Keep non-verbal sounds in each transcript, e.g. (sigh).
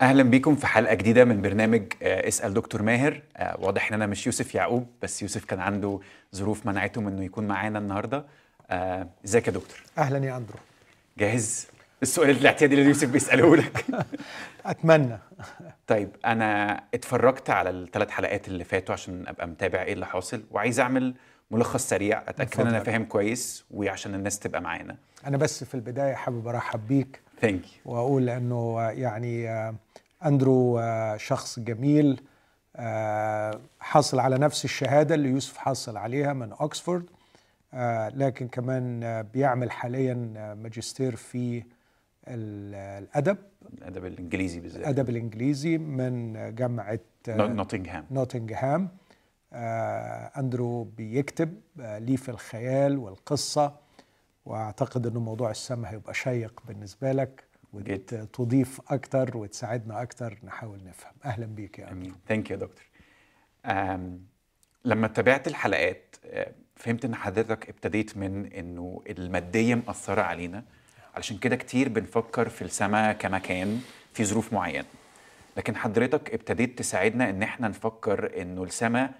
أهلا بيكم في حلقة جديدة من برنامج آه، اسأل دكتور ماهر. آه، واضح إن أنا مش يوسف يعقوب بس يوسف كان عنده ظروف منعته من إنه يكون معانا النهارده. آه، إزيك يا دكتور؟ أهلا يا أندرو. جاهز؟ السؤال الاعتيادي اللي يوسف بيسأله لك. (laughs) أتمنى. (laughs) طيب أنا اتفرجت على الثلاث حلقات اللي فاتوا عشان أبقى متابع إيه اللي حاصل وعايز أعمل ملخص سريع أتأكد إن أنا. فاهم كويس وعشان الناس تبقى معانا. أنا بس في البداية حابب أرحب بيك thank you وأقول انه يعني آه، أندرو آه، شخص جميل آه، حاصل على نفس الشهادة اللي يوسف حاصل عليها من اوكسفورد لكن كمان بيعمل حاليا ماجستير في ال- الأدب. الأدب الإنجليزي بالذات. الأدب الإنجليزي من جامعة نو- نوتنغهام. نوتنغهام. أندرو بيكتب ليه في الخيال والقصة. وأعتقد أنه موضوع السماء هيبقى شيق بالنسبة لك. وتضيف أكتر وتساعدنا أكتر نحاول نفهم. أهلا بيك يا أمين. thank you دكتور. لما تابعت الحلقات أه، فهمت إن حضرتك ابتديت من إنه المادية مأثرة علينا. علشان كده كتير بنفكر في السماء كمكان في ظروف معينة. لكن حضرتك ابتديت تساعدنا إن إحنا نفكر إنه السماء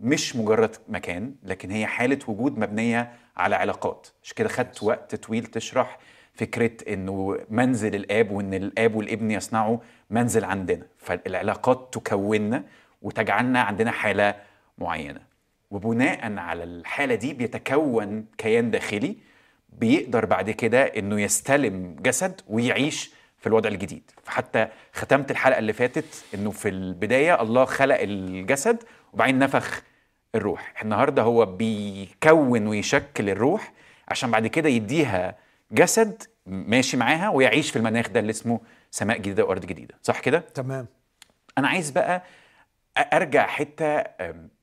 مش مجرد مكان لكن هي حالة وجود مبنية على علاقات. عشان كده خدت وقت طويل تشرح فكرة إنه منزل الآب وإن الآب والابن يصنعوا منزل عندنا. فالعلاقات تكوننا وتجعلنا عندنا حالة معينة. وبناء على الحالة دي بيتكون كيان داخلي بيقدر بعد كده إنه يستلم جسد ويعيش في الوضع الجديد. فحتى ختمت الحلقة اللي فاتت إنه في البداية الله خلق الجسد وبعدين نفخ الروح. النهارده هو بيكون ويشكل الروح عشان بعد كده يديها جسد ماشي معاها ويعيش في المناخ ده اللي اسمه سماء جديدة وأرض جديدة. صح كده؟ تمام. أنا عايز بقى أرجع حتة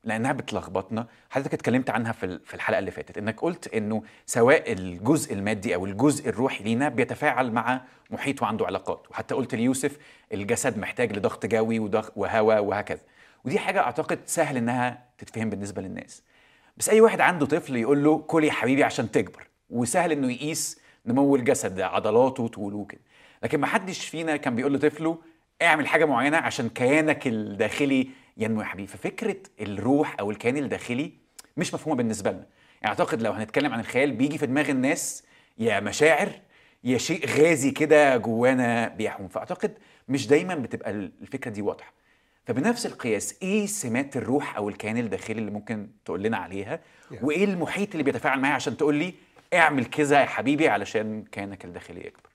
لأنها بتلخبطنا. حضرتك اتكلمت عنها في ال- في الحلقة اللي فاتت إنك قلت إنه سواء الجزء المادي أو الجزء الروحي لينا بيتفاعل مع محيط وعنده علاقات. وحتى قلت ليوسف الجسد محتاج لضغط جوي وهواء وهكذا. ودي حاجة أعتقد سهل إنها تتفهم بالنسبة للناس. بس أي واحد عنده طفل يقول له كل يا حبيبي عشان تكبر وسهل إنه يقيس نمو الجسد ده عضلاته طوله كده. لكن ما حدش فينا كان بيقول لطفله اعمل حاجة معينة عشان كيانك الداخلي ينمو يا حبيبي. ففكرة الروح أو الكيان الداخلي مش مفهومة بالنسبة لنا. يعني أعتقد لو هنتكلم عن الخيال بيجي في دماغ الناس يا مشاعر يا شيء غازي كده جوانا بيحوم. فأعتقد مش دايما بتبقى الفكرة دي واضحة. فبنفس القياس إيه سمات الروح أو الكيان الداخلي اللي ممكن تقول لنا عليها Yeah. وإيه المحيط اللي بيتفاعل معايا عشان تقول لي اعمل كذا يا حبيبي علشان كيانك الداخلي يكبر.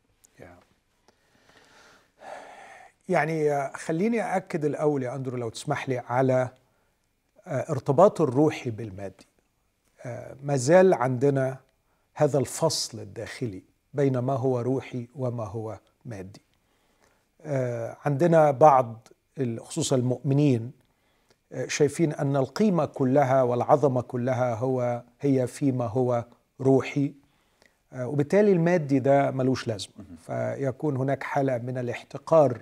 يعني آه، خليني أأكد الأول يا أندرو لو تسمح لي على آه، ارتباط الروحي بالمادي آه، ما زال عندنا هذا الفصل الداخلي بين ما هو روحي وما هو مادي عندنا بعض خصوصا المؤمنين آه، شايفين أن القيمة كلها والعظمة كلها هو هي فيما هو روحي آه، وبالتالي المادي ده ملوش لازمة. فيكون هناك حالة من الاحتقار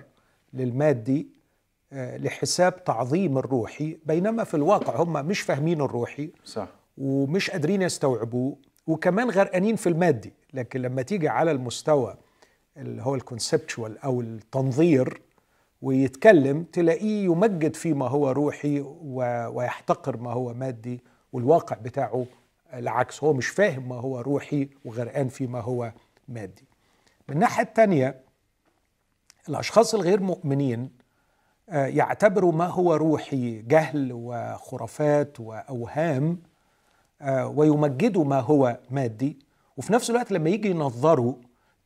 للمادي آه، لحساب تعظيم الروحي بينما في الواقع هم مش فاهمين الروحي صح. ومش قادرين يستوعبوه وكمان غرقانين في المادي. لكن لما تيجي على المستوى اللي هو الكونسبتشوال أو التنظير ويتكلم تلاقيه يمجد فيما هو روحي ويحتقر ما هو مادي والواقع بتاعه العكس هو مش فاهم ما هو روحي وغرقان فيما هو مادي. من الناحية التانية الأشخاص الغير مؤمنين آه، يعتبروا ما هو روحي جهل وخرافات وأوهام آه، ويمجدوا ما هو مادي. وفي نفس الوقت لما يجي ينظروا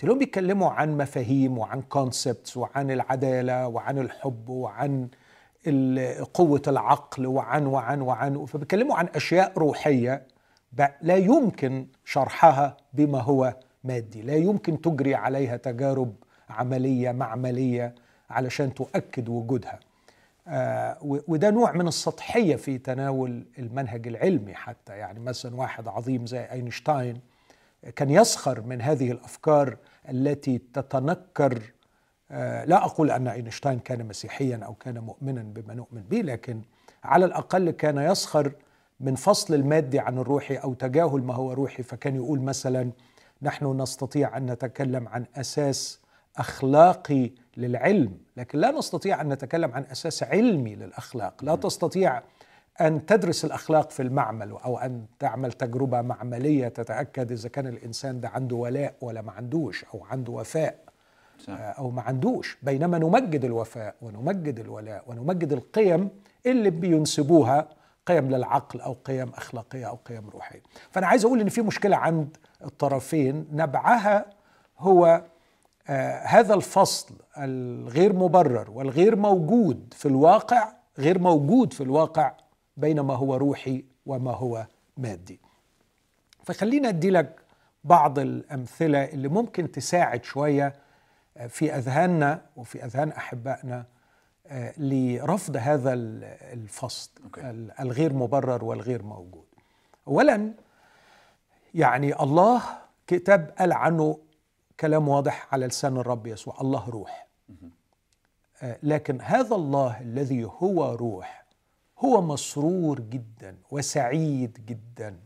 تلاقيهم بيتكلموا عن مفاهيم وعن كونسبتس وعن العدالة وعن الحب وعن قوة العقل وعن وعن وعن فبيتكلموا عن أشياء روحية ب- لا يمكن شرحها بما هو مادي لا يمكن تجري عليها تجارب عملية معملية علشان تؤكد وجودها. آه، وده نوع من السطحية في تناول المنهج العلمي حتى. يعني مثلا واحد عظيم زي أينشتاين كان يسخر من هذه الأفكار التي تتنكر آه، لا أقول أن أينشتاين كان مسيحيا أو كان مؤمنا بما نؤمن به لكن على الأقل كان يسخر من فصل المادي عن الروحي أو تجاهل ما هو روحي. فكان يقول مثلا نحن نستطيع أن نتكلم عن أساس أخلاقي للعلم لكن لا نستطيع أن نتكلم عن أساس علمي للأخلاق. لا تستطيع أن تدرس الأخلاق في المعمل أو أن تعمل تجربة معملية تتأكد إذا كان الإنسان ده عنده ولاء ولا ما عندوش أو عنده وفاء صح. أو ما عندوش بينما نمجد الوفاء ونمجد الولاء ونمجد القيم اللي بينسبوها قيم للعقل أو قيم أخلاقية أو قيم روحية فأنا عايز أقول إن في مشكلة عند الطرفين نبعها هو آه هذا الفصل الغير مبرر والغير موجود في الواقع غير موجود في الواقع بين ما هو روحي وما هو مادي. فخلينا أدي لك بعض الأمثلة اللي ممكن تساعد شوية في أذهاننا وفي أذهان أحبائنا آه، لرفض هذا الفصل أوكي. الغير مبرر والغير موجود. اولا يعني الله كتاب قال عنه كلام واضح على لسان الرب يسوع الله روح. آه، لكن هذا الله الذي هو روح هو مسرور جدا وسعيد جدا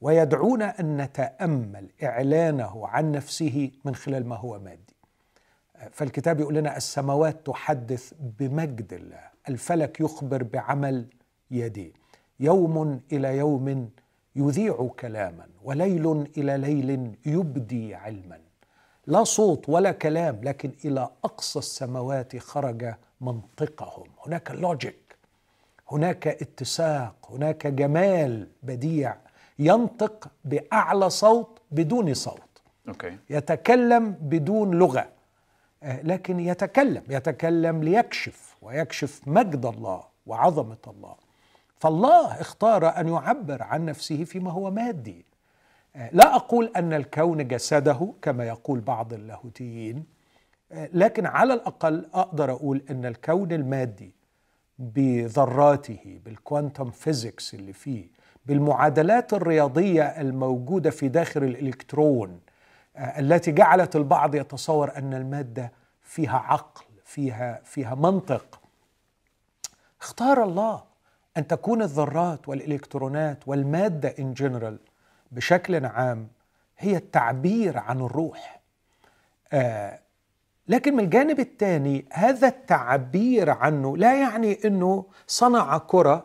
ويدعونا أن نتأمل إعلانه عن نفسه من خلال ما هو مادي. فالكتاب يقول لنا السماوات تحدث بمجد الله الفلك يخبر بعمل يديه يوم إلى يوم يذيع كلاما وليل إلى ليل يبدي علما. لا صوت ولا كلام لكن إلى أقصى السماوات خرج منطقهم. هناك logic هناك اتساق هناك جمال بديع ينطق بأعلى صوت بدون صوت. okay. يتكلم بدون لغة. آه، لكن يتكلم يتكلم ليكشف ويكشف مجد الله وعظمة الله. فالله اختار أن يعبر عن نفسه فيما هو مادي. آه، لا أقول أن الكون جسده كما يقول بعض اللاهوتيين. آه، لكن على الأقل أقدر أقول أن الكون المادي بذراته بالكوانتم فيزيكس اللي فيه بالمعادلات الرياضية الموجودة في داخل الإلكترون التي جعلت البعض يتصور أن المادة فيها عقل فيها فيها منطق. اختار الله أن تكون الذرات والإلكترونات والمادة in general بشكل عام هي التعبير عن الروح. آه لكن من الجانب الثاني هذا التعبير عنه لا يعني إنه صنع كرة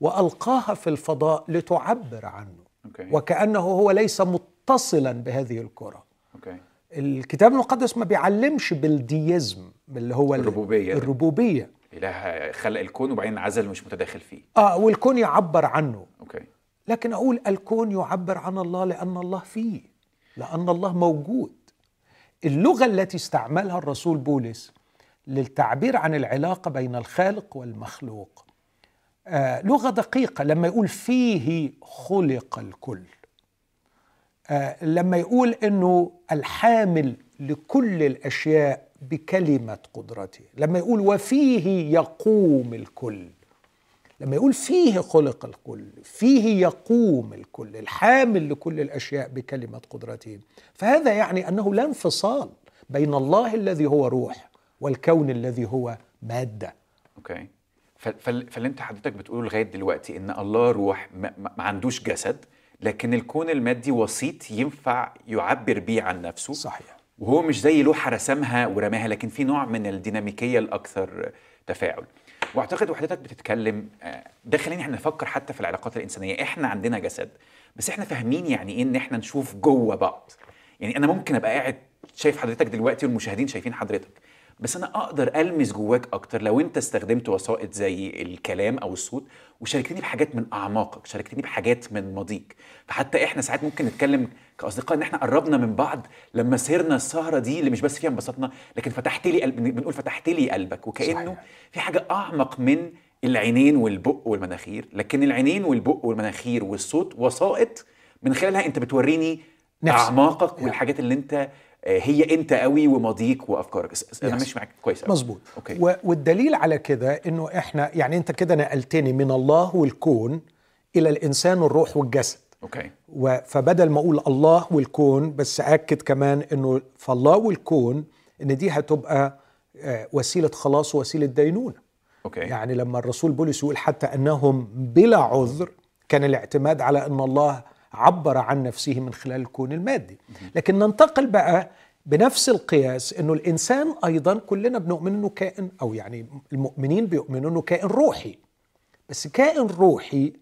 وألقاها في الفضاء لتعبر عنه. okay. وكأنه هو ليس متصلا بهذه الكرة. okay. الكتاب المقدس ما بيعلمش بال deism اللي هو ال- الربوبية. الربوبية. إله خلق الكون وبعدين عزل مش متداخل فيه. آه والكون يعبر عنه. okay. لكن أقول الكون يعبر عن الله لأن الله فيه لأن الله موجود. اللغة التي استعملها الرسول بولس للتعبير عن العلاقة بين الخالق والمخلوق. آه لغة دقيقة لما يقول فيه خلق الكل. آه لما يقول إنه الحامل لكل الأشياء بكلمة قدرته. لما يقول وفيه يقوم الكل. لما يقول فيه خلق الكل فيه يقوم الكل الحامل لكل الأشياء بكلمة قدرته. فهذا يعني أنه لا انفصال بين الله الذي هو روح والكون الذي هو مادة. أوكي. فاللي انت حضرتك بتقوله لغاية دلوقتي إن الله روح ما عندوش جسد لكن الكون المادي وسيط ينفع يعبر بيه عن نفسه. صحيح. وهو مش زي لوحة رسمها ورماها لكن في نوع من الديناميكية الأكثر تفاعل. واعتقد وحضرتك بتتكلم آه، ده خلينا إحنا نفكر حتى في العلاقات الإنسانية. إحنا عندنا جسد بس إحنا فاهمين يعني إيه إن إحنا نشوف جوه بعض. يعني أنا ممكن أبقى قاعد شايف حضرتك دلوقتي والمشاهدين شايفين حضرتك بس أنا أقدر ألمس جواك أكتر لو أنت استخدمت وسائط زي الكلام أو الصوت وشاركتني بحاجات من أعماقك شاركتني بحاجات من ماضيك فحتى إحنا ساعات ممكن نتكلم كأصدقاء إن إحنا قربنا من بعض لما سهرنا السهرة دي اللي مش بس فيها انبسطنا لكن فتحت لي قلب بنقول فتحت لي قلبك وكأنه صحيح. في حاجة أعمق من العينين والبق والمناخير لكن العينين والبق والمناخير والصوت وسائط من خلالها أنت بتوريني نفسك. أعماقك يعني. والحاجات اللي أنت آه، هي أنت قوي وماضيك وأفكارك أنا. ماشي معاك كويس أوي. مظبوط والدليل على كده إنه إحنا يعني أنت كده نقلتني من الله والكون إلى الإنسان الروح والجسد okay فبدل ما أقول الله والكون بس اكد كمان إنه فالله والكون إن دي هتبقى آه، وسيلة خلاص ووسيلة دينونة. okay يعني لما الرسول بولس يقول حتى أنهم بلا عذر كان الاعتماد على إن الله عبر عن نفسه من خلال الكون المادي. لكن ننتقل بقى بنفس القياس إنه الإنسان أيضا كلنا بنؤمن إنه كائن أو يعني المؤمنين بيؤمنوا إنه كائن روحي. بس كائن روحي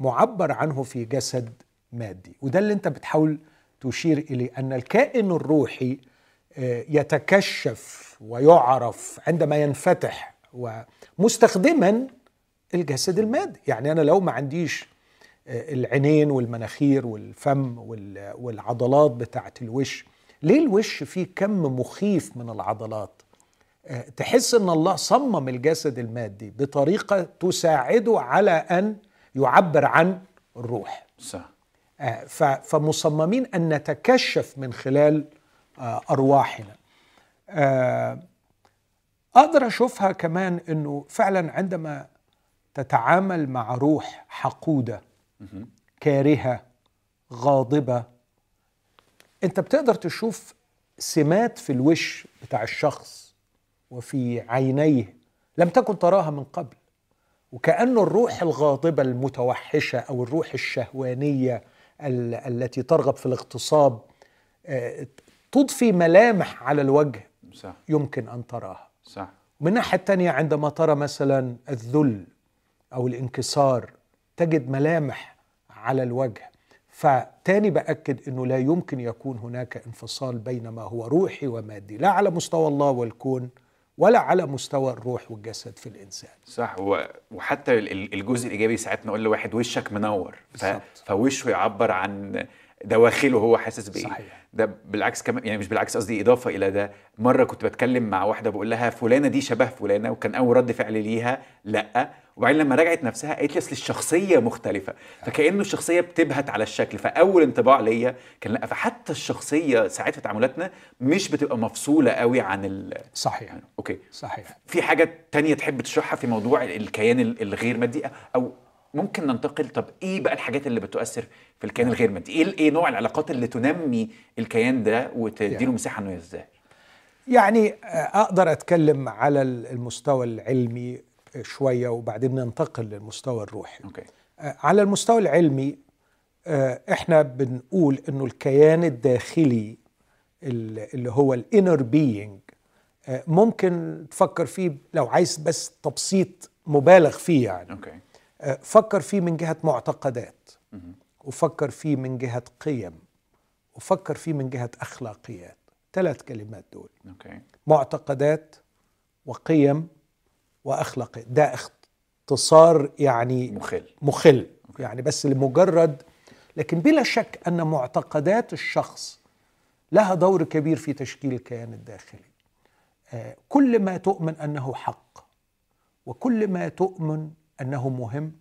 معبر عنه في جسد مادي. وده اللي انت بتحاول تشير إليه أن الكائن الروحي آه، يتكشف ويعرف عندما ينفتح ومستخدما الجسد المادي. يعني أنا لو ما عنديش آه، العينين والمناخير والفم والعضلات بتاعت الوش ليه الوش فيه كم مخيف من العضلات؟ آه، تحس إن الله صمم الجسد المادي بطريقة تساعده على أن يعبر عن الروح. صح. آه، فمصممين أن نتكشف من خلال آه، أرواحنا. أقدر أشوفها كمان إنه فعلا عندما تتعامل مع روح حقودة كارهة غاضبة أنت بتقدر تشوف سمات في الوش بتاع الشخص وفي عينيه لم تكن تراها من قبل. وكأن الروح الغاضبة المتوحشة أو الروح الشهوانية التي ترغب في الاغتصاب آه، تضفي ملامح على الوجه صح. يمكن أن تراها صح. من الناحية الثانية عندما ترى مثلا الذل أو الانكسار تجد ملامح على الوجه فتاني بأكد إنه لا يمكن يكون هناك انفصال بين ما هو روحي ومادي لا على مستوى الله والكون ولا على مستوى الروح والجسد في الإنسان. صح. وحتى الجزء الإيجابي ساعات نقول لواحد وشك منور. فوشه يعبر عن دواخله هو حاسس بإيه. صحيح. ده بالعكس كمان يعني مش بالعكس قصدي إضافة إلى ده. مرة كنت بتكلم مع واحدة بقول لها فلانة دي شبه فلانة وكان أول رد فعل ليها لأ. وبعدين لما رجعت نفسها قالت لي أصل الشخصية مختلفة. فكأنه الشخصية بتبهت على الشكل. فأول انطباع ليا كان لأ. فحتى الشخصية ساعات في تعاملاتنا مش بتبقى مفصولة قوي عن ال صحيح. أوكي. صحيح. في حاجة تانية تحب تشرحها في موضوع الكيان الغير مادي أو ممكن ننتقل. طب إيه بقى الحاجات اللي بتؤثر في الكيان الغير مادي؟ إيه إيه نوع العلاقات اللي تنمي الكيان ده وتديله مساحة إنه إزاي يعني آه، أقدر أتكلم على المستوى العلمي شوية وبعدين ننتقل للمستوى الروحي. okay. آه، على المستوى العلمي آه، إحنا بنقول إنه الكيان الداخلي اللي هو ال inner being ممكن تفكر فيه لو عايز بس تبسيط مبالغ فيه يعني. okay. فكر فيه من جهة معتقدات وفكر فيه من جهة قيم وفكر فيه من جهة أخلاقيات. ثلاث كلمات دول. okay. معتقدات وقيم وأخلاقيات ده اختصار يعني مخل. مخل. أوكي. يعني بس لمجرد لكن بلا شك أن معتقدات الشخص لها دور كبير في تشكيل الكيان الداخلي. آه، كل ما تؤمن أنه حق وكل ما تؤمن أنه مهم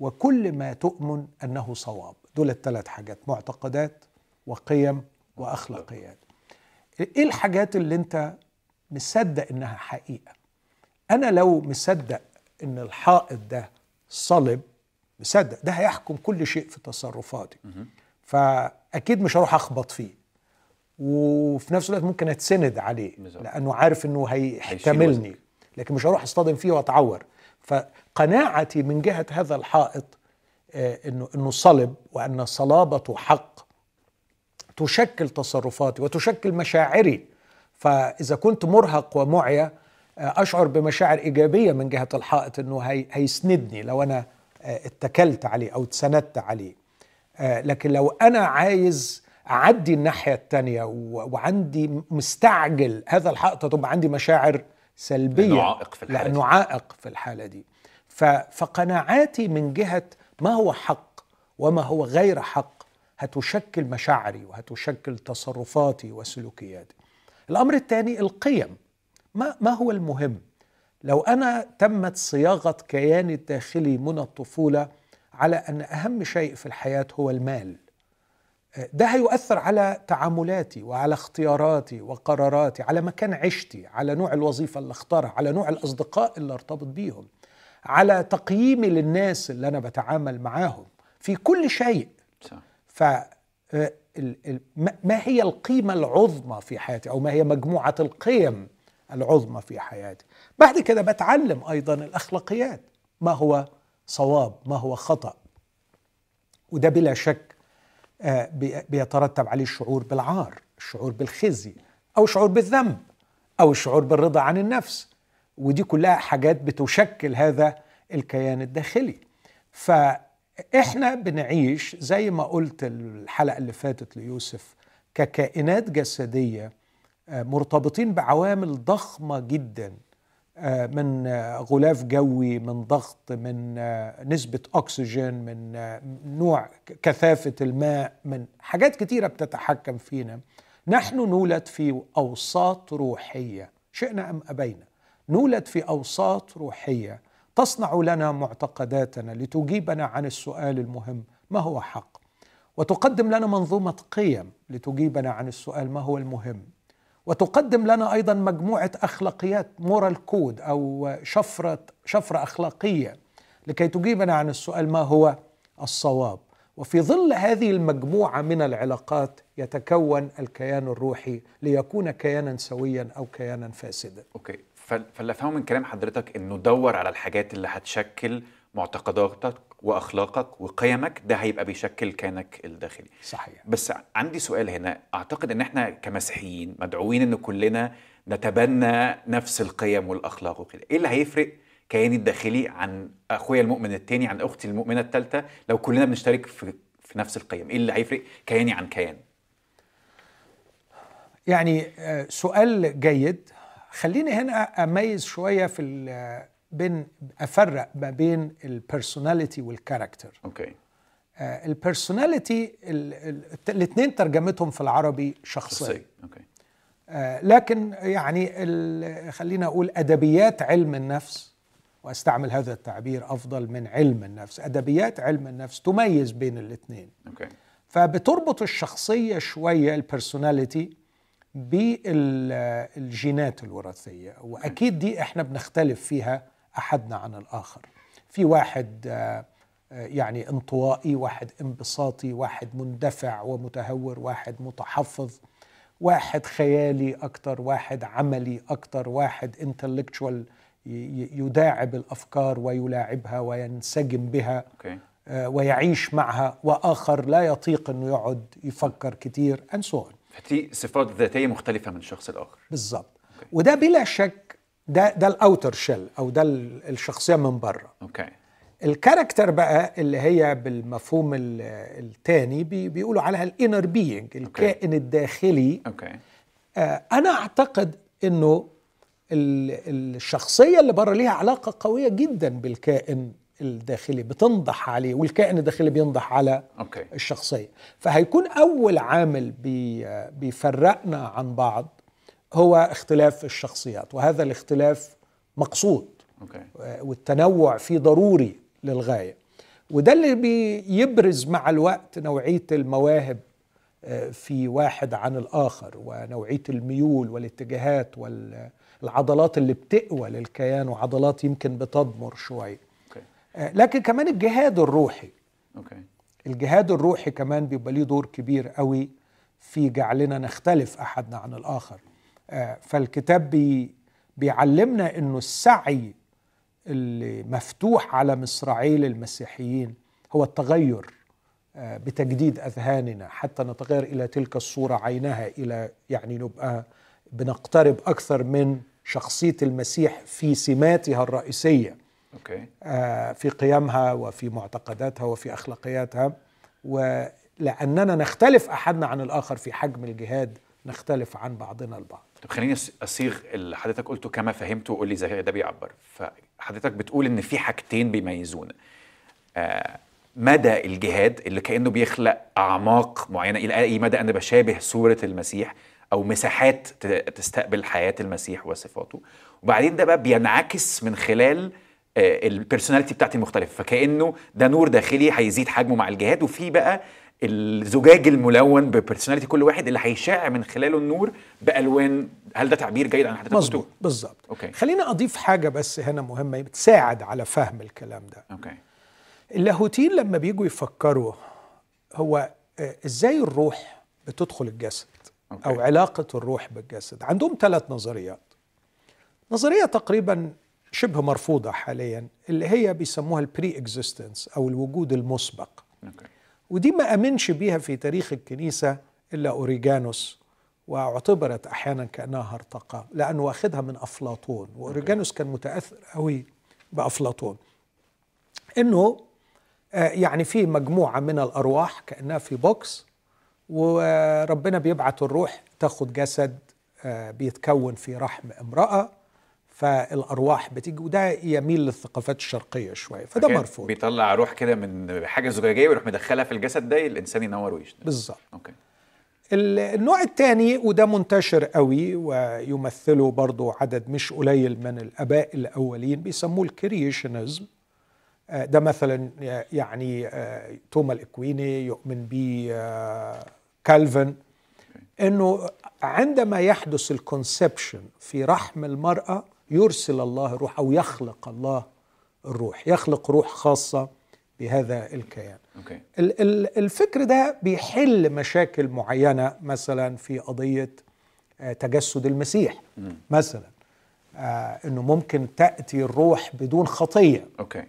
وكل ما تؤمن أنه صواب. دول الثلاث حاجات معتقدات وقيم وأخلاقيات. إيه الحاجات اللي أنت مصدق إنها حقيقة؟ أنا لو مصدق إن الحائط ده صلب مصدق ده هيحكم كل شيء في تصرفاتي. فأكيد مش هروح أخبط فيه. وفي نفس الوقت ممكن أتسند عليه لأنه عارف إنه هيحتملني. لكن مش هروح أصطدم فيه وأتعور. فقناعتي من جهة هذا الحائط آه، انه إنه صلب وأن صلابته حق. تشكل تصرفاتي وتشكل مشاعري. فإذا كنت مرهق ومعيا آه، أشعر بمشاعر إيجابية من جهة الحائط إنه هي هيسندني لو أنا آه، اتكلت عليه أو اتسندت عليه. لكن لو أنا عايز أعدي الناحية الثانية وعندي مستعجل هذا الحائط تبقى عندي مشاعر سلبية لأنه عائق في الحالة لأنه عائق في الحالة دي. فقناعاتي من جهة ما هو حق وما هو غير حق هتشكل مشاعري وهتشكل تصرفاتي وسلوكياتي. الأمر الثاني القيم. ما ما هو المهم؟ لو أنا تمت صياغة كياني الداخلي من الطفولة على أن أهم شيء في الحياة هو المال ده هيؤثر على تعاملاتي وعلى اختياراتي وقراراتي على مكان عشتي على نوع الوظيفة اللي اختارها على نوع الأصدقاء اللي ارتبط بيهم على تقييمي للناس اللي أنا بتعامل معاهم في كل شيء. ف آه، ما هي القيمة العظمى في حياتي أو ما هي مجموعة القيم العظمى في حياتي؟ بعد كده بتعلم أيضا الأخلاقيات. ما هو صواب؟ ما هو خطأ؟ وده بلا شك بيترتب عليه الشعور بالعار الشعور بالخزي أو الشعور بالذنب أو الشعور بالرضا عن النفس. ودي كلها حاجات بتشكل هذا الكيان الداخلي. فإحنا بنعيش زي ما قلت الحلقة اللي فاتت ليوسف ككائنات جسدية آه، مرتبطين بعوامل ضخمة جدا. آه، من آه، غلاف جوي من ضغط من نسبة أكسجين من نوع كثافة الماء من حاجات كتيرة بتتحكم فينا. نحن نولد في أوساط روحية. شئنا أم أبينا. نولد في أوساط روحية. تصنع لنا معتقداتنا لتجيبنا عن السؤال المهم ما هو حق؟ وتقدم لنا منظومة قيم لتجيبنا عن السؤال ما هو المهم؟ وتقدم لنا أيضا مجموعة أخلاقيات مورال كود أو شفرة شفرة أخلاقية لكي تجيبنا عن السؤال ما هو الصواب وفي ظل هذه المجموعة من العلاقات يتكون الكيان الروحي ليكون كيانا سويا أو كيانا فاسدا. أوكي فاللي أفهمه من كلام حضرتك إنه دور على الحاجات اللي هتشكل معتقداتك وأخلاقك وقيمك ده هيبقى بيشكل كيانك الداخلي. صحيح. بس عندي سؤال هنا. أعتقد إن إحنا كمسيحيين مدعوين إن كلنا نتبنى نفس القيم والأخلاق وكده. إيه اللي هيفرق كياني الداخلي عن أخويا المؤمن الثاني عن أختي المؤمنة الثالثه لو كلنا بنشترك في في نفس القيم إيه اللي هيفرق كياني عن كيان؟ يعني آه، سؤال جيد. خليني هنا أميز شوية في بين أفرق ما بين ال personality وال character okay ال personality الاثنين ترجمتهم في العربي شخصية. okay آه لكن يعني خلينا أقول أدبيات علم النفس وأستعمل هذا التعبير أفضل من علم النفس. أدبيات علم النفس تميز بين الاثنين okay فبتربط الشخصية شوية ال personality بالجينات الوراثية. وأكيد دي إحنا بنختلف فيها أحدنا عن الآخر في واحد آه، آه، يعني انطوائي واحد انبساطي واحد مندفع ومتهور واحد متحفظ واحد خيالي أكتر واحد عملي أكتر واحد intellectual يداعب الأفكار ويلاعبها وينسجم بها okay. آه، ويعيش معها وآخر لا يطيق انه يقعد يفكر كتير and so فدي صفات ذاتية مختلفة من الشخص الآخر بالظبط okay. وده بلا شك ده ده ال outer shell أو ده الشخصية من بره. okay ال character بقى اللي هي بالمفهوم الثاني بيقولوا عليها ال inner being الكائن الداخلي. okay آه أنا أعتقد إنه الشخصية اللي بره ليها علاقة قوية جدا بالكائن الداخلي بتنضح عليه والكائن الداخلي بينضح على okay. الشخصية. فهيكون أول عامل بيفرقنا عن بعض هو اختلاف الشخصيات وهذا الاختلاف مقصود. okay. والتنوع فيه ضروري للغاية. وده اللي بيبرز مع الوقت نوعية المواهب آه، في واحد عن الآخر ونوعية الميول والاتجاهات والعضلات اللي بتقوى للكيان وعضلات يمكن بتضمر شوية آه، لكن كمان الجهاد الروحي. الجهاد الروحي كمان بيبقى ليه دور كبير قوي في جعلنا نختلف أحدنا عن الآخر. آه، فالكتاب بي بيعلمنا إنه السعي اللي مفتوح على مصراعيه للمسيحيين هو التغير آه، بتجديد أذهاننا حتى نتغير إلى تلك الصورة عينها إلى يعني نبقى بنقترب أكثر من شخصية المسيح في سماتها الرئيسية أوكي. آه، في قيمها وفي معتقداتها وفي أخلاقياتها ولأننا نختلف أحدنا عن الآخر في حجم الجهاد نختلف عن بعضنا البعض طب خليني أصيغ اللي حضرتك قلته كما فهمته وقول لي زي ده بيعبر. فحضرتك بتقول إن في حاجتين بيميزونا آه مدى الجهاد اللي كأنه بيخلق أعماق معينة إلى أي مدى أنا بشابه صورة المسيح أو مساحات تستقبل حياة المسيح وصفاته. وبعدين ده بقى بينعكس من خلال آه ال personality بتاعتي المختلفه فكأنه ده نور داخلي هيزيد حجمه مع الجهاد. وفي بقى الزجاج الملون ب personality كل واحد اللي هيشع من خلاله النور بألوان. هل ده تعبير جيد عن حضرتك مظبوط بالظبط. okay. خلينا أضيف حاجة بس هنا مهمة بتساعد على فهم الكلام ده. okay. اللاهوتيين لما بيجوا يفكروا هو آه، إزاي الروح بتدخل الجسد؟ okay. أو علاقة الروح بالجسد؟ عندهم ثلاث نظريات. نظرية تقريبا شبه مرفوضة حاليا اللي هي بيسموها ال pre-existence أو الوجود المسبق. okay. ودي ما آمنش بيها في تاريخ الكنيسة إلا أوريجانوس واعتبرت أحيانا كأنها هرطقة لأنه واخدها من أفلاطون وأوريجانوس كان متأثر قوي بأفلاطون. إنه آه، يعني في مجموعة من الأرواح كأنها في بوكس وربنا بيبعت الروح تاخد جسد آه، بيتكون في رحم امرأة فالأرواح بتيجي وده يميل للثقافات الشرقية شوية فده مرفوض. بيطلع روح كده من حاجة زجاجية ويروح مدخلها في الجسد ده الإنسان ينور ويشتغل. بالظبط. okay. ال- النوع الثاني وده منتشر قوي ويمثله برضو عدد مش قليل من الآباء الأولين بيسموه ال creationism. آه، ده مثلا يعني آه، توما الاكويني يؤمن به آه، كالفن إنه عندما يحدث ال conception في رحم المرأة يرسل الله الروح أو يخلق الله الروح يخلق روح خاصة بهذا الكيان. ال- الفكر ده بيحل مشاكل معينة مثلا في قضية آه، تجسد المسيح مثلا آه، إنه ممكن تأتي الروح بدون خطية. okay.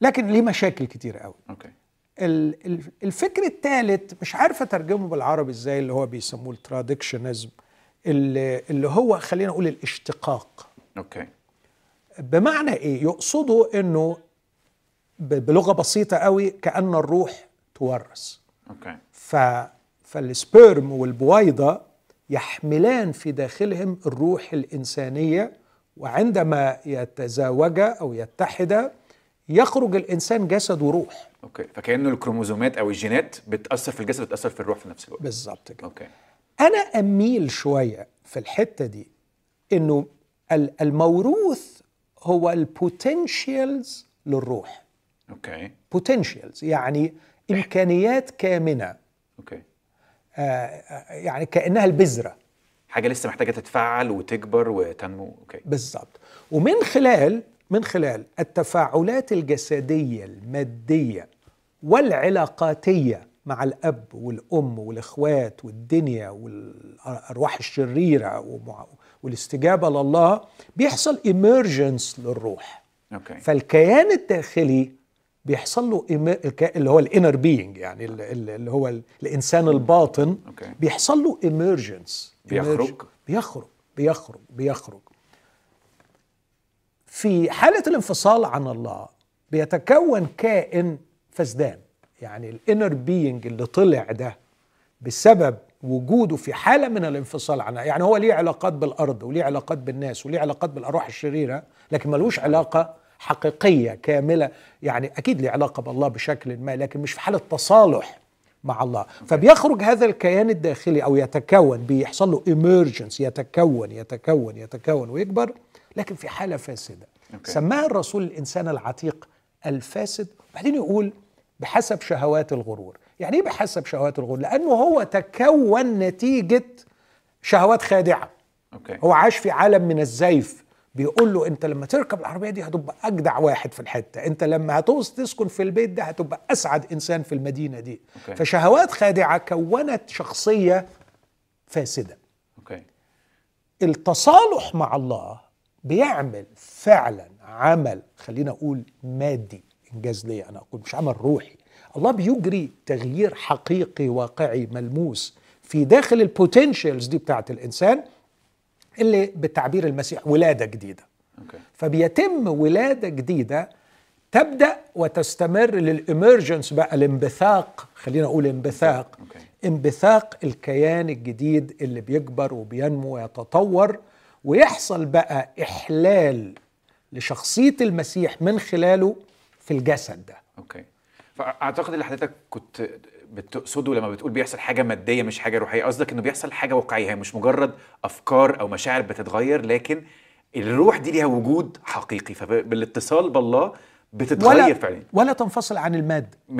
لكن ليه مشاكل كتير قوي. okay. ال- ال- الفكر الثالث مش عارف أترجمه بالعربي إزاي اللي هو بيسموه ال traducianism. اللي, هو خلينا نقول الاشتقاق. okay. بمعنى إيه؟ يقصدوا إنه بلغة بسيطة قوي كأن الروح تورث. okay. ف فال sperm والبويضة يحملان في داخلهم الروح الإنسانية وعندما يتزاوجا أو يتحدا يخرج الإنسان جسد وروح. okay. فكأنه الكروموزومات أو الجينات بتأثر في الجسد بتأثر في الروح في نفس الوقت. بالظبط كده. okay. أنا أميل شوية في الحتة دي إنه ال- الموروث هو ال potentials للروح. okay. potentials يعني إمكانيات كامنة. okay. آه، آه، يعني كأنها البذرة. حاجة لسه محتاجة تتفعل وتكبر وتنمو. okay. بالظبط ومن خلال من خلال التفاعلات الجسدية المادية والعلاقاتية مع الأب والأم والإخوات والدنيا والأرواح الشريرة والاستجابة لله بيحصل emergence للروح. okay فالكيان الداخلي بيحصل له اللي هو ال inner being يعني ال- ال- اللي هو ال- الإنسان الباطن okay. بيحصل له emergence بيخرج؟ بيخرج بيخرج بيخرج. في حالة الانفصال عن الله بيتكون كائن فسدان. يعني الانر بينج اللي طلع ده بسبب وجوده في حالة من الانفصال عنها. يعني هو ليه علاقات بالأرض وليه علاقات بالناس وليه علاقات بالأرواح الشريرة لكن ملوش علاقة حقيقية كاملة. يعني أكيد ليه علاقة بالله بشكل ما لكن مش في حالة تصالح مع الله. فبيخرج هذا الكيان الداخلي أو يتكون بيحصل له emergence يتكون يتكون يتكون ويكبر لكن في حالة فاسدة. سماها الرسول الإنسان العتيق الفاسد. وبعدين يقول بحسب شهوات الغرور. يعني إيه بحسب شهوات الغرور؟ لأنه هو تكون نتيجة شهوات خادعة. okay. هو عاش في عالم من الزيف بيقول له أنت لما تركب العربية دي هتبقى أجدع واحد في الحتة. أنت لما هتوصل تسكن في البيت ده هتبقى أسعد إنسان في المدينة دي. okay. فشهوات خادعة كونت شخصية فاسدة. okay. التصالح مع الله بيعمل فعلا عمل خلينا أقول مادي إن جاز لي أنا أقول مش عمل روحي. الله بيجري تغيير حقيقي واقعي ملموس في داخل ال potentials دي بتاعت الإنسان اللي بالتعبير المسيح ولادة جديدة. أوكي. فبيتم ولادة جديدة تبدأ وتستمر لل emergence بقى الانبثاق خلينا أقول انبثاق. okay. انبثاق الكيان الجديد اللي بيكبر وبينمو ويتطور ويحصل بقى إحلال لشخصية المسيح من خلاله في الجسد ده. أوكي. فأعتقد اللي حضرتك كنت بتقصده لما بتقول بيحصل حاجة مادية مش حاجة روحية قصدك إنه بيحصل حاجة واقعية هي مش مجرد أفكار أو مشاعر بتتغير لكن الروح دي ليها وجود حقيقي فبالاتصال بالله بتتغير ولا فعلا ولا تنفصل عن المادة. 100%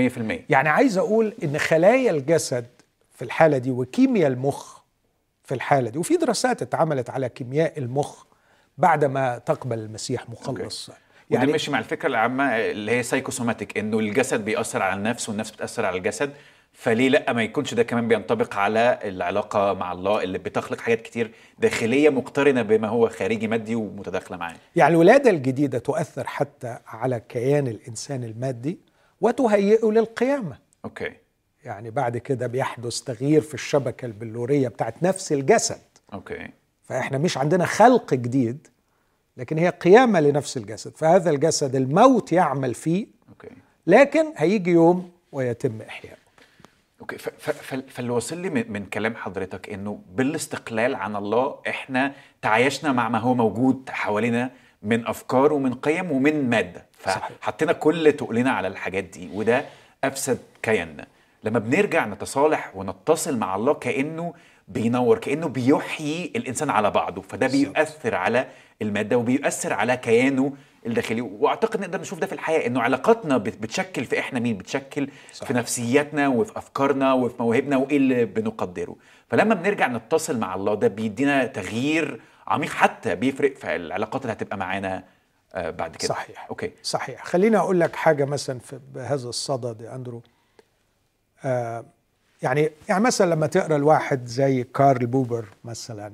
يعني عايز أقول إن خلايا الجسد في الحالة دي وكيمياء المخ في الحالة دي وفي دراسات اتعملت على كيمياء المخ بعدما تقبل المسيح مخلص يعني يعني ماشي مع الفكرة العامة اللي هي سايكوسوماتيك إنه الجسد بيأثر على النفس والنفس بتأثر على الجسد فليه لأ؟ ما يكونش ده كمان بينطبق على العلاقة مع الله اللي بتخلق حاجات كتير داخلية مقترنة بما هو خارجي مادي ومتداخلة معاه. يعني الولادة الجديدة تؤثر حتى على كيان الإنسان المادي وتهيئه للقيامة. okay. يعني بعد كده بيحدث تغيير في الشبكة البلورية بتاعت نفس الجسد. okay. فإحنا مش عندنا خلق جديد لكن هي قيامة لنفس الجسد فهذا الجسد الموت يعمل فيه لكن هيجي يوم ويتم احياؤه okay فاللي واصل لي من كلام حضرتك إنه بالاستقلال عن الله إحنا تعايشنا مع ما هو موجود حوالينا من أفكار ومن قيم ومن مادة. فحطينا كل تقلنا على الحاجات دي وده أفسد كياننا لما بنرجع نتصالح ونتصل مع الله كأنه بينور كأنه بيحيي الإنسان على بعضه فده. بيؤثر على المادة وبيؤثر على كيانه الداخلي. وأعتقد نقدر نشوف ده في الحياة إنه علاقاتنا بت- بتشكل في إحنا مين؟ بتشكل صحيح. في نفسياتنا وفي أفكارنا وفي مواهبنا وإيه اللي بنقدره. فلما بنرجع نتصل مع الله ده بيدينا تغيير عميق حتى بيفرق في العلاقات اللي هتبقى معانا آه، بعد كده. صحيح. okay. صحيح. خليني أقول لك حاجة مثلا في بهذا الصدد يا أندرو. آه يعني يعني مثلا لما تقرأ الواحد زي كارل بوبر مثلا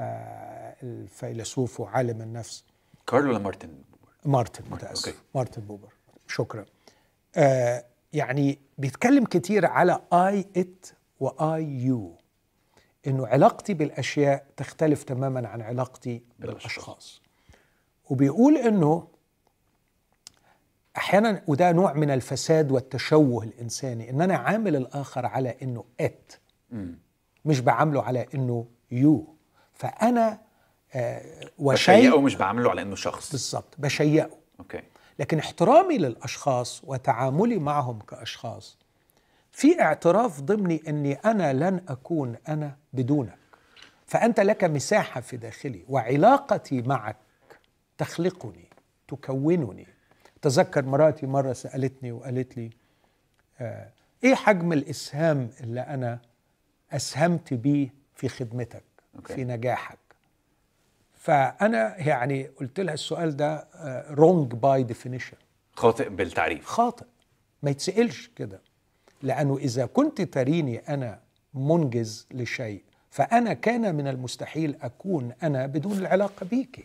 آه الفيلسوف وعالم النفس. كارل ولا مارتن مارتن okay. متاسف مارتن بوبر. شكرا. آه يعني بيتكلم كتير على I-It و I-You إنه علاقتي بالأشياء تختلف تماما عن علاقتي. بالأشخاص. وبيقول إنه أحيانا وده نوع من الفساد والتشوه الإنساني إن أنا عامل الآخر على إنه it مش بعامله على إنه you فأنا وشيء بشيئه مش بعامله على إنه شخص. بالظبط بشيئه. أوكي. لكن احترامي للأشخاص وتعاملي معهم كأشخاص في اعتراف ضمني إني أنا لن أكون أنا بدونك. فأنت لك مساحة في داخلي وعلاقتي معك تخلقني تكونني. تذكر مراتي مرة سألتني وقالت لي آه إيه حجم الإسهام اللي أنا أسهمت بيه في خدمتك okay. في نجاحك؟ فأنا يعني قلت لها السؤال ده wrong by definition خاطئ بالتعريف. خاطئ. ما يتسألش كده. لأنه إذا كنت تريني أنا منجز لشيء فأنا كان من المستحيل أكون أنا بدون العلاقة بيكي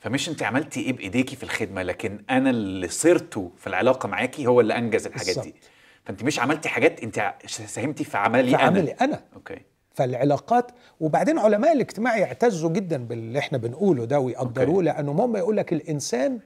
فمش أنت عملتي إيه بايديكي في الخدمة لكن أنا اللي صرته في العلاقة معاكي هو اللي أنجز الحاجات دي. بالظبط. فأنت مش عملتي حاجات أنت ساهمتي في عملي أنا. فعملي أنا. okay. فالعلاقات وبعدين علماء الاجتماع يعتزوا جدا باللي إحنا بنقوله ده ويقدروه لأنه هم يقول لك الإنسان